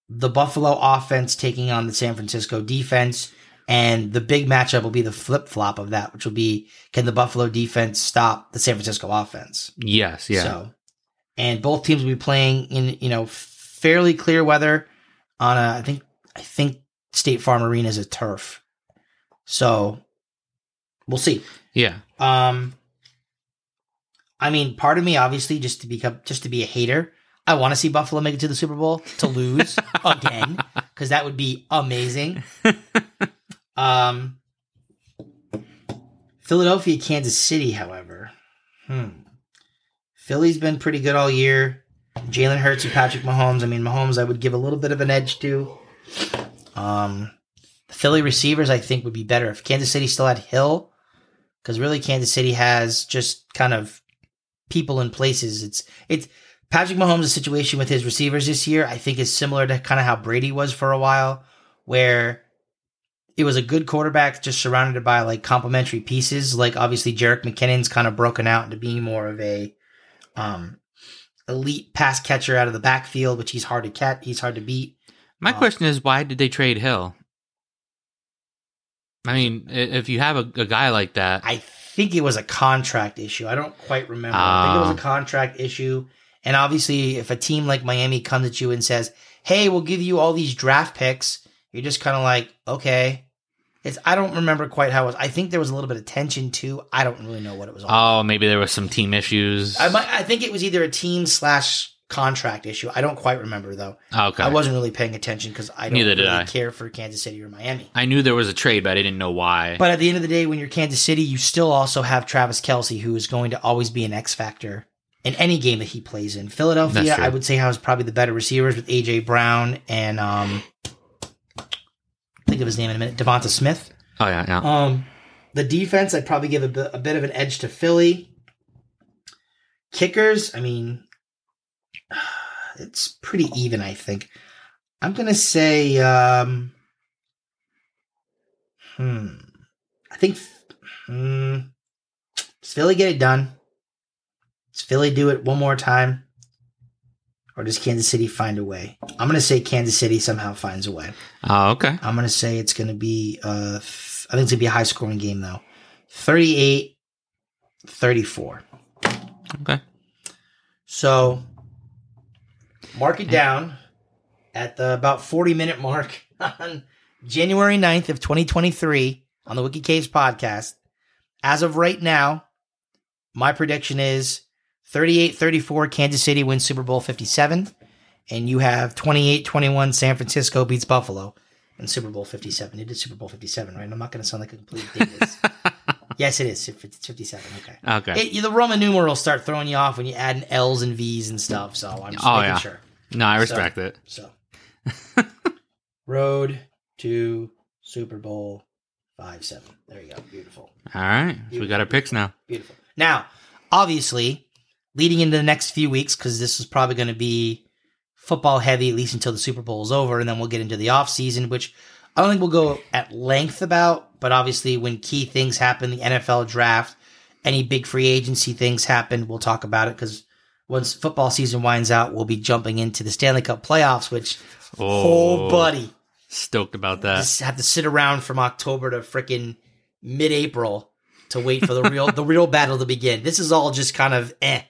the Buffalo offense taking on the San Francisco defense, and the big matchup will be the flip flop of that, which will be can the Buffalo defense stop the San Francisco offense? Yes, yeah. So, and both teams will be playing in you know fairly clear weather on a I think I think State Farm Arena is a turf. So we'll see. yeah. Um, I mean, part of me, obviously, just to become, just to be a hater, I want to see Buffalo make it to the Super Bowl to lose *laughs* again because that would be amazing. *laughs* um, Philadelphia, Kansas City, however, hmm. Philly's been pretty good all year. Jalen Hurts and Patrick Mahomes. I mean, Mahomes, I would give a little bit of an edge to. Um, the Philly receivers, I think, would be better if Kansas City still had Hill because really Kansas City has just kind of people in places. It's it's Patrick Mahomes' situation with his receivers this year. I think is similar to kind of how Brady was for a while, where it was a good quarterback just surrounded by like complementary pieces. Like obviously Jerick McKinnon's kind of broken out into being more of a um elite pass catcher out of the backfield, which he's hard to catch. He's hard to beat. My Uh, question is, why did they trade Hill? I mean, if you have a, a guy like that, I think it was a contract issue. I don't quite remember. I think it was a contract issue. And obviously, if a team like Miami comes at you and says, "Hey, we'll give you all these draft picks," you're just kind of like, "Okay." It's I don't remember quite how it was. I think there was a little bit of tension too. I don't really know what it was. All Oh, maybe there was some team issues. I might, I think it was either a team slash contract issue. I don't quite remember though. Oh, okay. I wasn't really paying attention because I don't Neither did really I. care for Kansas City or Miami. I knew there was a trade, but I didn't know why. But at the end of the day, when you're Kansas City, you still also have Travis Kelce, who is going to always be an X factor in any game that he plays in. Philadelphia, I would say, has probably the better receivers with AJ Brown and um, think of his name in a minute, Devonta Smith. oh yeah, yeah. Um, the defense, I'd probably give a bit, bit of an edge to Philly. Kickers, I mean, *sighs* it's pretty even, I think. I'm gonna say, um, hmm, I think, hmm, does Philly get it done? Does Philly do it one more time? Or does Kansas City find a way? I'm gonna say Kansas City somehow finds a way. Oh, okay. I'm going to say it's going to be, uh, I think it's going to be a high scoring game though. 38 34. Okay. So mark it down at the about 40 minute mark *laughs* on January 9th of 2023 on the Wicked K's podcast. As of right now, my prediction is 38 34 Kansas City wins Super Bowl 57. And you have 28 21 San Francisco beats Buffalo in Super Bowl 57. It is Super Bowl 57, right? I'm not going to sound like a complete dingus. *laughs* yes, it is. It's 57. Okay. Okay. It, the Roman numerals start throwing you off when you add in L's and V's and stuff. So I'm just Oh, making yeah. sure. no, I respect it. So, *laughs* road to Super Bowl five seven. There you go. Beautiful, All right. So we got our picks now. beautiful. Now, obviously, leading into the next few weeks, because this is probably going to be football heavy at least until the Super Bowl is over, and then we'll get into the off season, which I don't think we'll go at length about. But obviously, when key things happen, the NFL draft, any big free agency things happen, we'll talk about it because. Once football season winds out, we'll be jumping into the Stanley Cup playoffs, which Oh, buddy. Stoked about that. Just have to sit around from October to freaking mid-April to wait for the real the real battle to begin. This is all just kind of eh.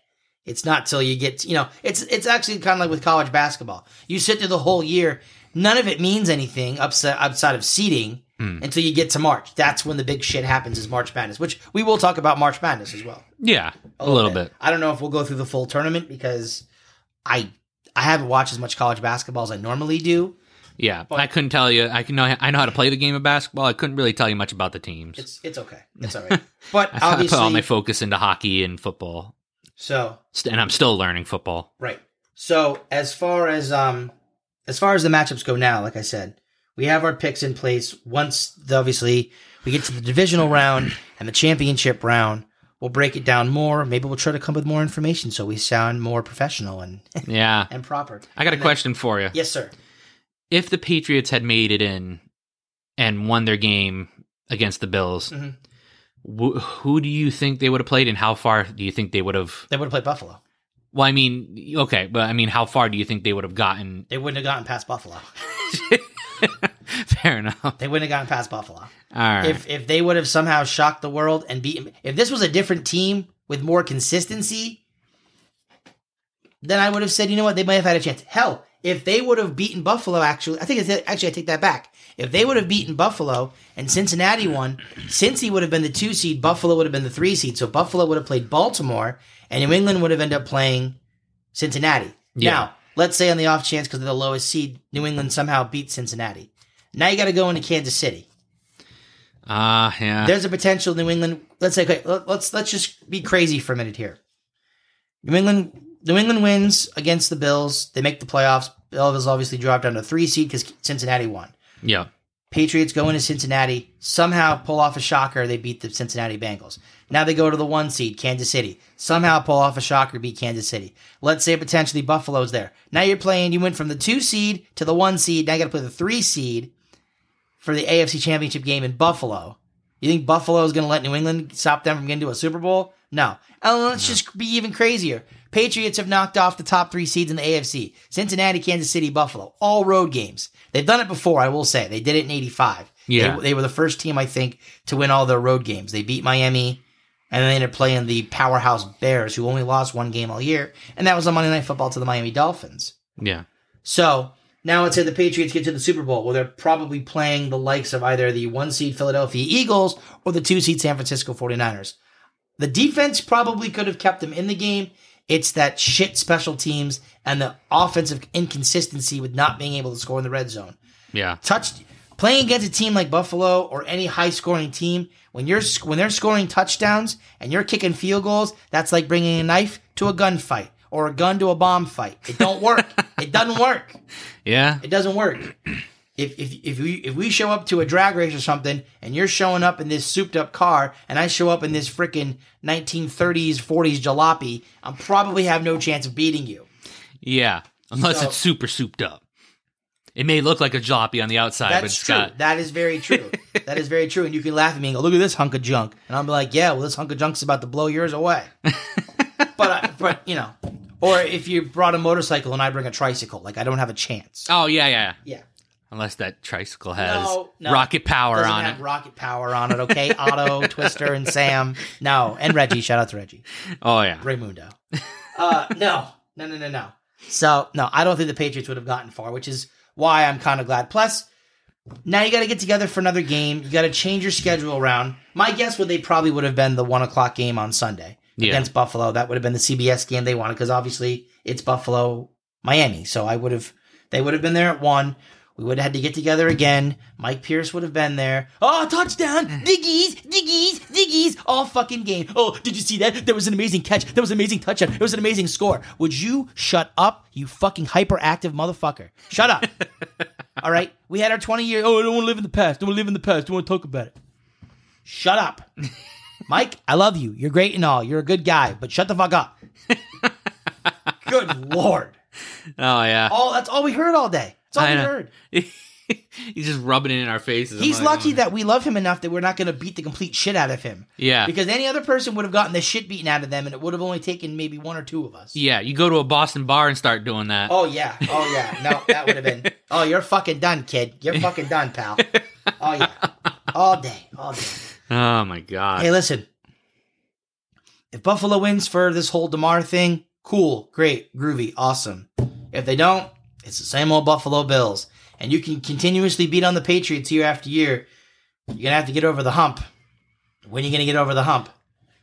It's not till you get you know. It's it's actually kind of like with college basketball. You sit through the whole year. None of it means anything outside of seeding hmm. until you get to March. That's when the big shit happens. Is March Madness, which we will talk about March Madness as well. Yeah, a little bit. I don't know if we'll go through the full tournament because I I haven't watched as much college basketball as I normally do. Yeah, I couldn't tell you. I can know. I know how to play the game of basketball. I couldn't really tell you much about the teams. It's it's okay. It's all right. *laughs* But I put all my focus into hockey and football, so and I'm still learning football. right. So as far as um as far as the matchups go now, like I said, we have our picks in place. Once the, obviously we get to the divisional round and the championship round, we'll break it down more. Maybe we'll try to come with more information so we sound more professional and *laughs* Yeah, and proper. I got a question for you. Yes, sir. If the Patriots had made it in and won their game against the Bills, Mhm. Wh- who do you think they would have played, and how far do you think they would have? They would have played Buffalo. Well, I mean, okay, but I mean, how far do you think they would have gotten? They wouldn't have gotten past Buffalo. *laughs* Fair enough. They wouldn't have gotten past Buffalo. All right. If if they would have somehow shocked the world and beaten, if this was a different team with more consistency, then I would have said, you know what, they might have had a chance. Hell, if they would have beaten Buffalo, actually, I think it's, actually I take that back. If they would have beaten Buffalo and Cincinnati won, Cincy would have been the two seed, Buffalo would have been the three seed. So Buffalo would have played Baltimore, and New England would have ended up playing Cincinnati. Yeah. Now, let's say on the off chance because they're the lowest seed, New England somehow beats Cincinnati. Now you got to go into Kansas City. Ah, yeah. There's a potential New England. Let's say, okay, let- let's let's just be crazy for a minute here. New England, New England wins against the Bills. They make the playoffs. Bills obviously drop down to three seed because Cincinnati won. Yeah. Patriots go into Cincinnati, somehow pull off a shocker. They beat the Cincinnati Bengals. Now they go to the one seed, Kansas City. Somehow pull off a shocker, beat Kansas City. Let's say potentially Buffalo's there. Now you're playing, you went from the two seed to the one seed. Now you got to play the three seed for the AFC Championship game in Buffalo. You think Buffalo is going to let New England stop them from getting to a Super Bowl? No. And let's just be even crazier. Patriots have knocked off the top three seeds in the AFC Cincinnati, Kansas City, Buffalo. All road games. They've done it before, I will say. They did it in 85. Yeah. They, they were the first team, I think, to win all their road games. They beat Miami, and then they ended up playing the powerhouse Bears, who only lost one game all year. And that was on Monday Night Football to the Miami Dolphins. Yeah. So Now let's say the Patriots get to the Super Bowl. Well, they're probably playing the likes of either the one seed Philadelphia Eagles or the two seed San Francisco 49ers. The defense probably could have kept them in the game. It's that shit special teams and the offensive inconsistency with not being able to score in the red zone. Yeah. Touch playing against a team like Buffalo or any high scoring team when you're when they're scoring touchdowns and you're kicking field goals, that's like bringing a knife to a gunfight or a gun to a bomb fight. It don't work. *laughs* it doesn't work. Yeah. It doesn't work. If, if, if we if we show up to a drag race or something and you're showing up in this souped up car and I show up in this freaking 1930s 40s jalopy, I'm probably have no chance of beating you. Yeah. Unless So- it's super souped up. It may look like a jalopy on the outside, but That's it's true. got That is very true. *laughs* that is very true. And you can laugh at me and go, "Look at this hunk of junk," and I'll be like, "Yeah, well, this hunk of junk's about to blow yours away." *laughs* but I, but you know, or if you brought a motorcycle and I bring a tricycle, like I don't have a chance. Oh yeah, yeah. Yeah. Unless that tricycle has No, no. rocket power Doesn't on have it. rocket power on it, okay? Otto, *laughs* Twister, and Sam. No, and Reggie. Shout out to Reggie. Oh yeah. Raymundo. Uh, no, no, no, no, no. So no, I don't think the Patriots would have gotten far, which is why I'm kind of glad. Plus, now you got to get together for another game. You got to change your schedule around. My guess would they probably would have been the one o'clock game on Sunday Yeah. against Buffalo. That would have been the CBS game they wanted because obviously it's Buffalo, Miami. So I would have they would have been there at one. We would have had to get together again. Mike Pierce would have been there. Oh, touchdown! Mm. Diggies, diggies, diggies! All fucking game. Oh, did you see that? There was an amazing catch. There was an amazing touchdown. It was an amazing score. Would you shut up, you fucking hyperactive motherfucker? Shut up. *laughs* All right? We had our 20 year. Oh, I don't want to live in the past. Don't want to live in the past. Don't want to talk about it. Shut up. *laughs* Mike, I love you. You're great and all. You're a good guy, but shut the fuck up. *laughs* good lord. Oh yeah. All that's all we heard all day. That's all I we know. heard. *laughs* He's just rubbing it in our faces. He's like, lucky oh. that we love him enough that we're not going to beat the complete shit out of him. Yeah. Because any other person would have gotten the shit beaten out of them, and it would have only taken maybe one or two of us. Yeah, you go to a Boston bar and start doing that. Oh yeah. Oh yeah. No, that would have been. *laughs* Oh, you're fucking done, kid. You're fucking done, pal. Oh yeah. All day. All day. Oh my god. Hey, listen. If Buffalo wins for this whole Damar thing, cool, great, groovy, awesome. If they don't, it's the same old Buffalo Bills. And you can continuously beat on the Patriots year after year. You're gonna have to get over the hump. When are you gonna get over the hump?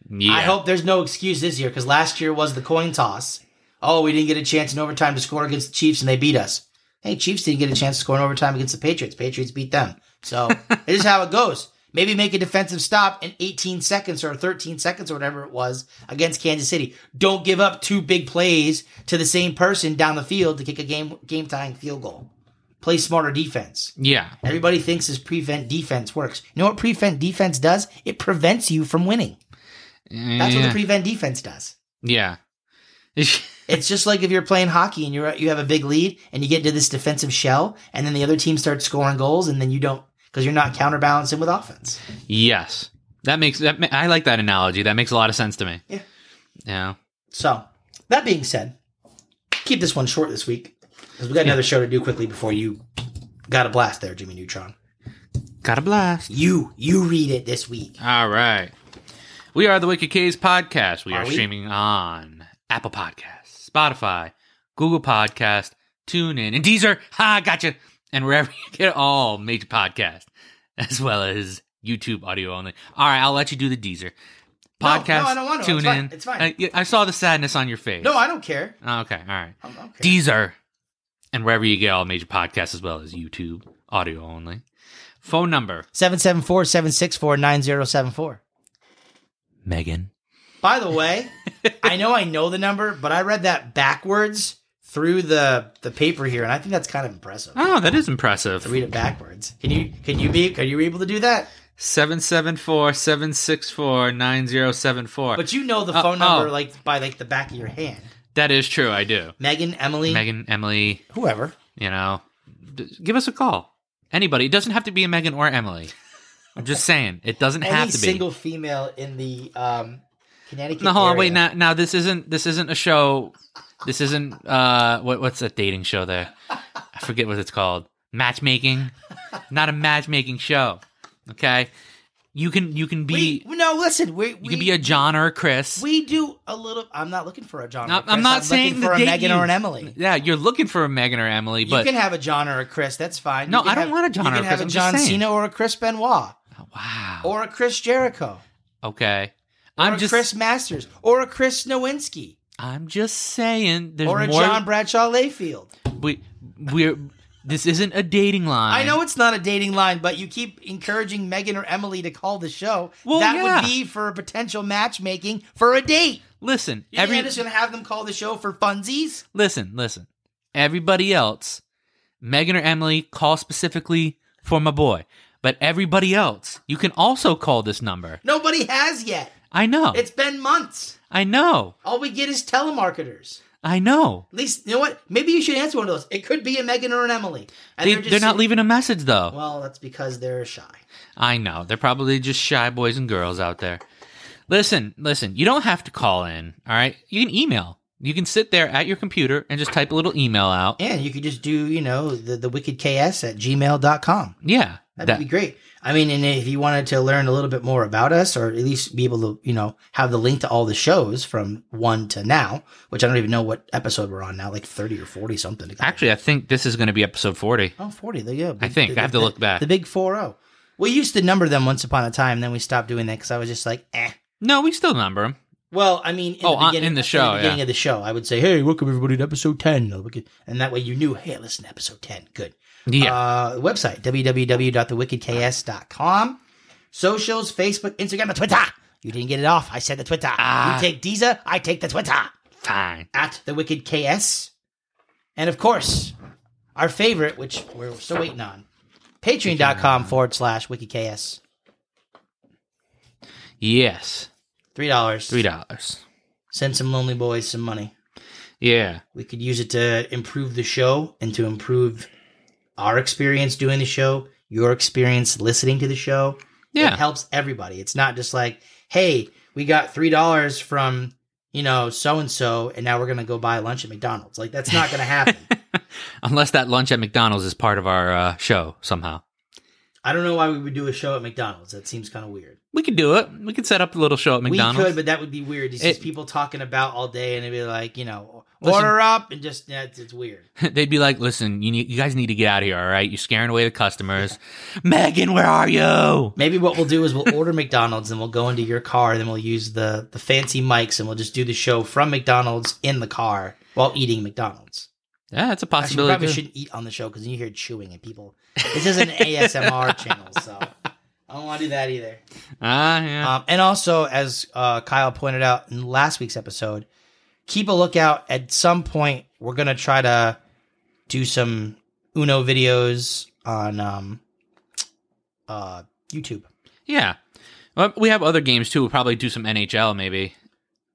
yeah. I hope there's no excuse this year because last year was the coin toss. Oh, we didn't get a chance in overtime to score against the Chiefs and they beat us. Hey, Chiefs didn't get a chance to score in overtime against the Patriots. Patriots beat them. So *laughs* it is how it goes. Maybe make a defensive stop in 18 seconds or 13 seconds or whatever it was against Kansas City. Don't give up two big plays to the same person down the field to kick a game game tying field goal. Play smarter defense. Yeah. Everybody thinks this prevent defense works. You know what prevent defense does? It prevents you from winning. That's what the prevent defense does. yeah. *laughs* It's just like if you're playing hockey and you're you have a big lead and you get into this defensive shell, and then the other team starts scoring goals, and then you don't because you're not counterbalancing with offense. yes. That makes that. I like that analogy. That makes a lot of sense to me. Yeah. Yeah. So that being said, keep this one short this week because we got another show to do quickly before you got a blast there, Jimmy Neutron. Got a blast. You you read it this week. All right. We are the Wicked K's podcast. We are, Are we? streaming on Apple Podcasts, Spotify, Google Podcast, TuneIn, and Deezer. Ha, gotcha. And wherever *laughs* you get all major podcasts, as well as YouTube audio only. All right, I'll let you do the Deezer. No, no, Podcast, I don't want to. tune It's fine. in. It's fine. I, I saw the sadness on your face. No, I don't care. Oh, okay, all right. Deezer, and wherever you get all major podcasts, as well as YouTube audio only. Phone number 774 764 9074. Megan. By the way, *laughs* I know I know the number, but I read that backwards through the the paper here, and I think that's kind of impressive. Oh, that is impressive. To read it backwards. Can you can you be can you be able to do that? 774-764-9074. But you know the Uh, phone number oh. like by like the back of your hand. that is true, I do. Megan, Emily, Megan, Emily, whoever. you know, d- give us a call. Anybody. It doesn't have to be a Megan or Emily. I'm just saying, it doesn't Any have to be. single female in the um Connecticut. no, hold on, wait. Now, now this isn't this isn't a show. This isn't uh, what what's that dating show there? I forget what it's called. Matchmaking. Not a matchmaking show. Okay. You can you can be we, no, listen, we, you can be a John or a Chris. we do a little. I'm not looking for a John. or a I'm. I'm not looking saying for a Megan you- or an Emily. Yeah, you're looking for a Megan or Emily, But You can have a John or a Chris. That's fine. No, I don't have- want a John You or can have Chris, a I'm John. Cena or a Chris Benoit wow. or a Chris Jericho okay. or I'm a just Chris Masters or a Chris Nowinski I'm just saying there's or a more John Bradshaw Layfield. we we're this isn't a dating line. I know it's not a dating line, but you keep encouraging Megan or Emily to call the show. Well, that yeah. would be for a potential matchmaking for a date. Listen, You every think I'm just gonna have them call the show for funsies? listen, listen. Everybody else, Megan or Emily, call specifically for my boy. But everybody else, you can also call this number. Nobody has yet. I know. It's been months. I know. All we get is telemarketers. I know. At least you know what? Maybe you should answer one of those. It could be a Megan or an Emily. They, they're, just they're not leaving a message though. Well, that's because they're shy. I know. They're probably just shy boys and girls out there. Listen, listen, you don't have to call in, all right? You can email. You can sit there at your computer and just type a little email out. And you could just do, you know, the, the wickedks at gmail.com. Yeah. That'd that- be great. I mean, and if you wanted to learn a little bit more about us or at least be able to, you know, have the link to all the shows from one to now, which I don't even know what episode we're on now, like 30 or 40 something. Actually, I think this is going to be episode 40. oh, 40. There you go. I think. I have to look back. The big 4 0. We used to number them once upon a time, then we stopped doing that because I was just like, eh. No, we still number them. Well, I mean, in Oh, the beginning, in the show, beginning yeah. of the show, I would say, "Hey, welcome everybody to episode 10. And that way, you knew, hey, listen episode ten. Good. Yeah. Uh, website www.thewickedks.com. Socials: Facebook, Instagram, and Twitter. You didn't get it off. I said the Twitter. Ah. You take Deezer. I take the Twitter Fine. at the Wicked KS. And of course, our favorite, which we're still waiting on, patreon.com forward slash Wicked KS. Yes. Three dollars. Three dollars. Send some lonely boys some money. Yeah. We could use it to improve the show and to improve our experience doing the show, your experience listening to the show. Yeah. It helps everybody. It's not just like, hey, we got three dollars from, you know, so and so, and now we're gonna go buy lunch at McDonald's. Like that's not gonna happen. *laughs* Unless that lunch at McDonald's is part of our uh, show somehow. I don't know why we would do a show at McDonald's. That seems kind of weird. We could do it. We could set up a little show at McDonald's. We could, but that would be weird. It's just It- people talking about all day, and it'd be like, you know, Listen- order up, and just yeah, it's, it's weird. *laughs* They'd be like, "Listen, you need, you guys need to get out of here. All right, you're scaring away the customers." Megan, where are you? Maybe what we'll do is we'll order McDonald's and we'll go into your car, and then we'll use the the fancy mics, and we'll just do the show from McDonald's in the car while eating McDonald's. Yeah, that's a Actually, we probably too. shouldn't eat on the show because you hear chewing and people. This is an ASMR *laughs* channel, so I don't want to do that either. Ah, yeah. Um, and also, as uh, Kyle pointed out in last week's episode, keep a lookout. At some point, we're gonna try to do some Uno videos on um, uh, YouTube. yeah. Well, we have other games too. We'll probably do some NHL maybe.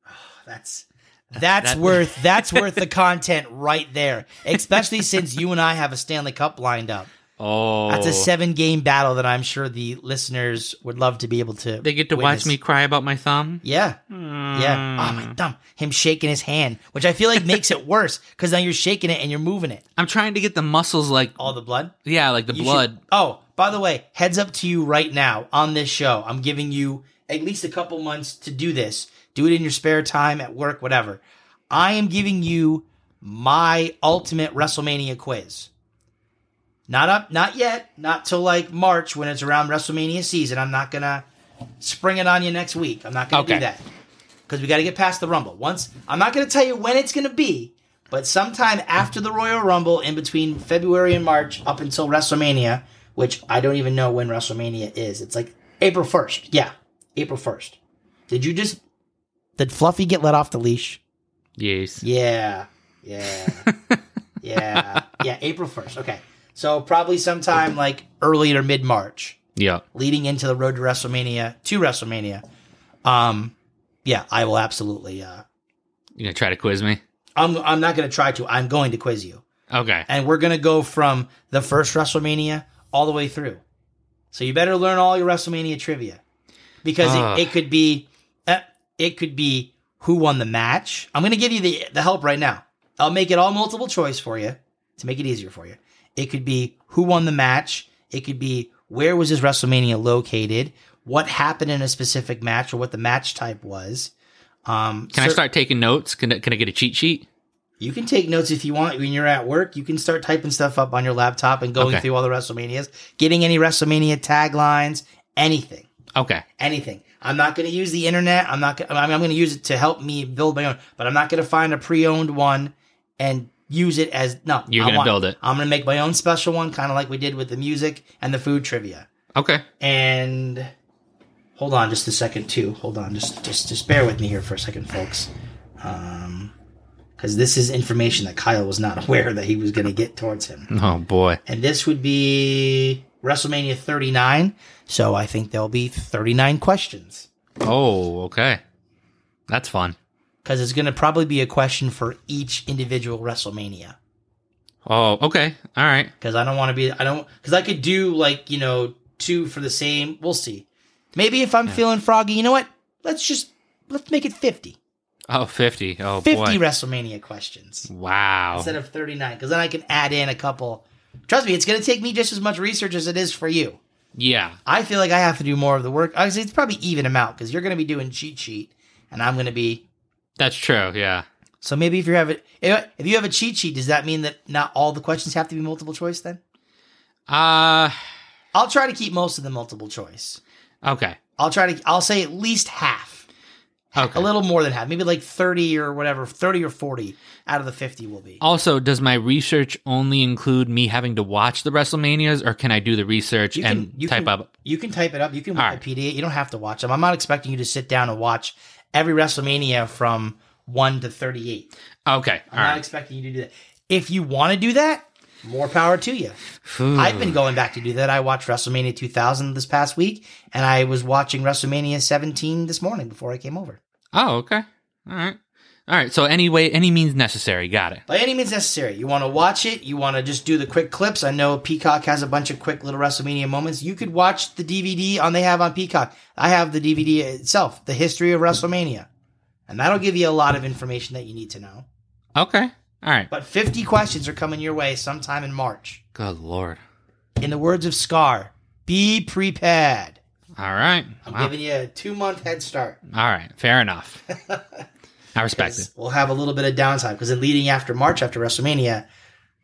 *sighs* That's that's That- worth that's *laughs* worth the content right there. Especially since you and I have a Stanley Cup lined up. Oh, That's a seven game battle that I'm sure the listeners would love to be able to. They get to witness. watch me cry about my thumb. Yeah, yeah. Hmm. Oh my thumb. Him shaking his hand, which I feel like makes it worse because now you're shaking it and you're moving it. I'm trying to get the muscles like All the blood. yeah, like the You blood. should- oh, by the way, heads up to you right now on this show. I'm giving you at least a couple months to do this. Do it in your spare time at work, whatever. I am giving you my ultimate WrestleMania quiz. Not up, not yet, not till like March when it's around WrestleMania season. I'm not gonna spring it on you next week. I'm not gonna Okay. do that because we got to get past the Rumble. Once I'm not gonna tell you when it's gonna be, but sometime after the Royal Rumble, in between February and March, up until WrestleMania, which I don't even know when WrestleMania is. It's like April 1st. Yeah, April 1st. Did you just did Fluffy get let off the leash? Yes. Yeah. Yeah. *laughs* yeah. Yeah, April 1st. Okay. So probably sometime like early or mid March, Yeah. leading into the road to WrestleMania, to WrestleMania. Um yeah, I will absolutely uh You gonna try to quiz me? I'm I'm not going to try to. I'm going to quiz you. Okay. And we're going to go from the first WrestleMania all the way through. So you better learn all your WrestleMania trivia. Because Ugh. it, it could be uh, it could be who won the match. I'm going to give you the the help right now. I'll make it all multiple choice for you to make it easier for you. It could be who won the match. It could be where was this WrestleMania located, what happened in a specific match, or what the match type was. Um, Can I start taking notes? Can I, can I get a cheat sheet? You can take notes if you want when you're at work. You can start typing stuff up on your laptop and going Okay. through all the WrestleManias, getting any WrestleMania taglines, anything, Okay. anything. I'm not going to use the internet. I'm not. Gonna, I mean, I'm going to use it to help me build my own, but I'm not going to find a pre-owned one and use it as no. You're gonna build it. I'm going to make my own special one, kind of like we did with the music and the food trivia. Okay. And hold on just a second too. Hold on, just just just bear with me here for a second, folks. Um, because this is information that Kyle was not *laughs* aware that he was going to get towards him. Oh boy. And this would be WrestleMania 39. So I think there'll be 39 questions Oh, okay. That's fun. because it's going to probably be a question for each individual WrestleMania. Oh, okay. All right. Because I don't want to be, I don't, because I could do like, you know, two for the same. We'll see. Maybe if I'm feeling froggy, you know what? Let's just, let's make it 50. Oh, 50. Oh 50 boy. WrestleMania questions Wow. instead of 39 because then I can add in a couple. Trust me, it's going to take me just as much research as it is for you. Yeah. I feel like I have to do more of the work. Obviously, it's probably even amount because you're going to be doing cheat sheet and I'm going to be. That's true. Yeah. So maybe if you have it, if you have a cheat sheet, does that mean that not all the questions have to be multiple choice? Then Uh, I'll try to keep most of them multiple choice. okay. I'll try to. I'll say at least half, Okay. a little more than half, maybe like thirty or whatever, thirty or forty out of the fifty will be. Also, does my research only include me having to watch the WrestleManias, or can I do the research You and type can, up? You can type it up. You can All right. Wikipedia it. You don't have to watch them. I'm not expecting you to sit down and watch every WrestleMania from one to thirty-eight. Okay. I'm All not right. expecting you to do that. If you want to do that, more power to you. I've been going back to do that. I watched WrestleMania 2000 this past week, and I was watching WrestleMania 17 this morning before I came over. Oh, okay. All right. All right. So any way, any means necessary. Got it. By any means necessary. You want to watch it, you want to just do the quick clips. I know Peacock has a bunch of quick little WrestleMania moments. You could watch the DVD on they have on Peacock. I have the DVD itself, The History of WrestleMania. And that'll give you a lot of information that you need to know. Okay. All right. But 50 questions are coming your way sometime in March. Good lord. In the words of Scar, be prepared. All right. I'm Wow. giving you a two month head start. All right. Fair enough. *laughs* I respect it. We'll have a little bit of downtime because in leading after March after WrestleMania,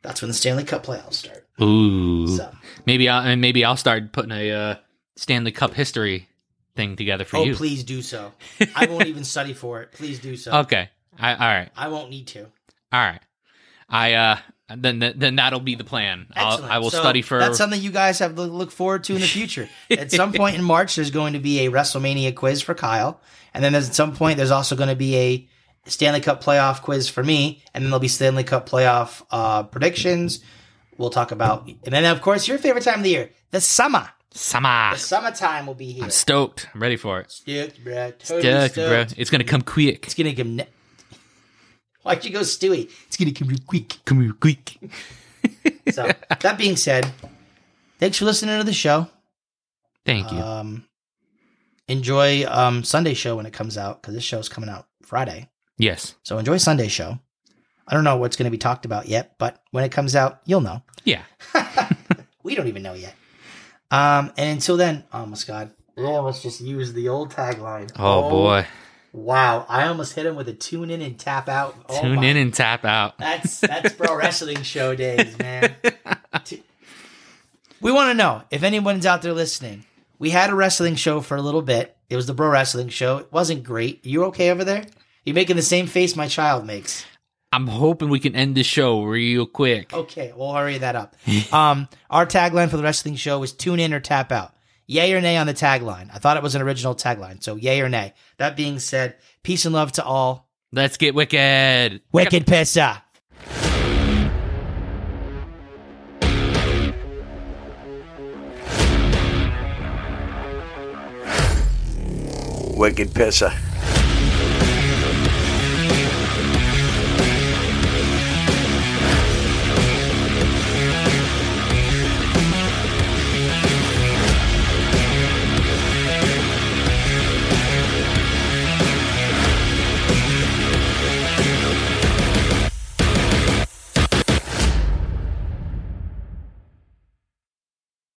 that's when the Stanley Cup playoffs start. Ooh. So, Maybe I'll and maybe I'll start putting a uh, Stanley Cup history thing together for oh, you. Oh, please do so. *laughs* I won't even study for it. Please do so. Okay. I, all right. I won't need to. All right. I uh then then that'll be the plan. I'll, I will So study for That's something you guys have to look forward to in the future. *laughs* at some point in March, there's going to be a WrestleMania quiz for Kyle, and then there's at some point there's also going to be a Stanley Cup playoff quiz for me, and then there'll be Stanley Cup playoff uh, predictions. We'll talk about, and then of course your favorite time of the year, the summer. summer. The summertime will be here. I'm stoked. I'm ready for it. Stoked, bro. Totally Stoked, stoked. bro. It's gonna come quick. It's gonna come. Ne- Why'd you go, Stewie? It's gonna come real quick. Come here, quick. *laughs* So that being said, thanks for listening to the show. Thank you. Um, enjoy um Sunday show when it comes out because this show's coming out Friday. yes. So enjoy Sunday show. I don't know what's going to be talked about yet, but when it comes out, you'll know. Yeah. *laughs* We don't even know yet. Um, and until then, oh my god, let's just use the old tagline. Oh, boy. Wow, I almost hit him with a tune in and tap out. Oh Tune my- in and tap out. That's that's pro *laughs* wrestling show days, man. We want to know if anyone's out there listening. We had a wrestling show for a little bit. It was the Bro Wrestling Show. It wasn't great. You okay over there? You're making the same face my child makes. I'm hoping we can end the show real quick. Okay, we'll hurry that up. *laughs* um, our tagline for the wrestling show was tune in or tap out. Yay or nay on the tagline. I thought it was an original tagline, so yay or nay. That being said, peace and love to all. Let's get wicked. Wicked Pissa. Wicked pisser.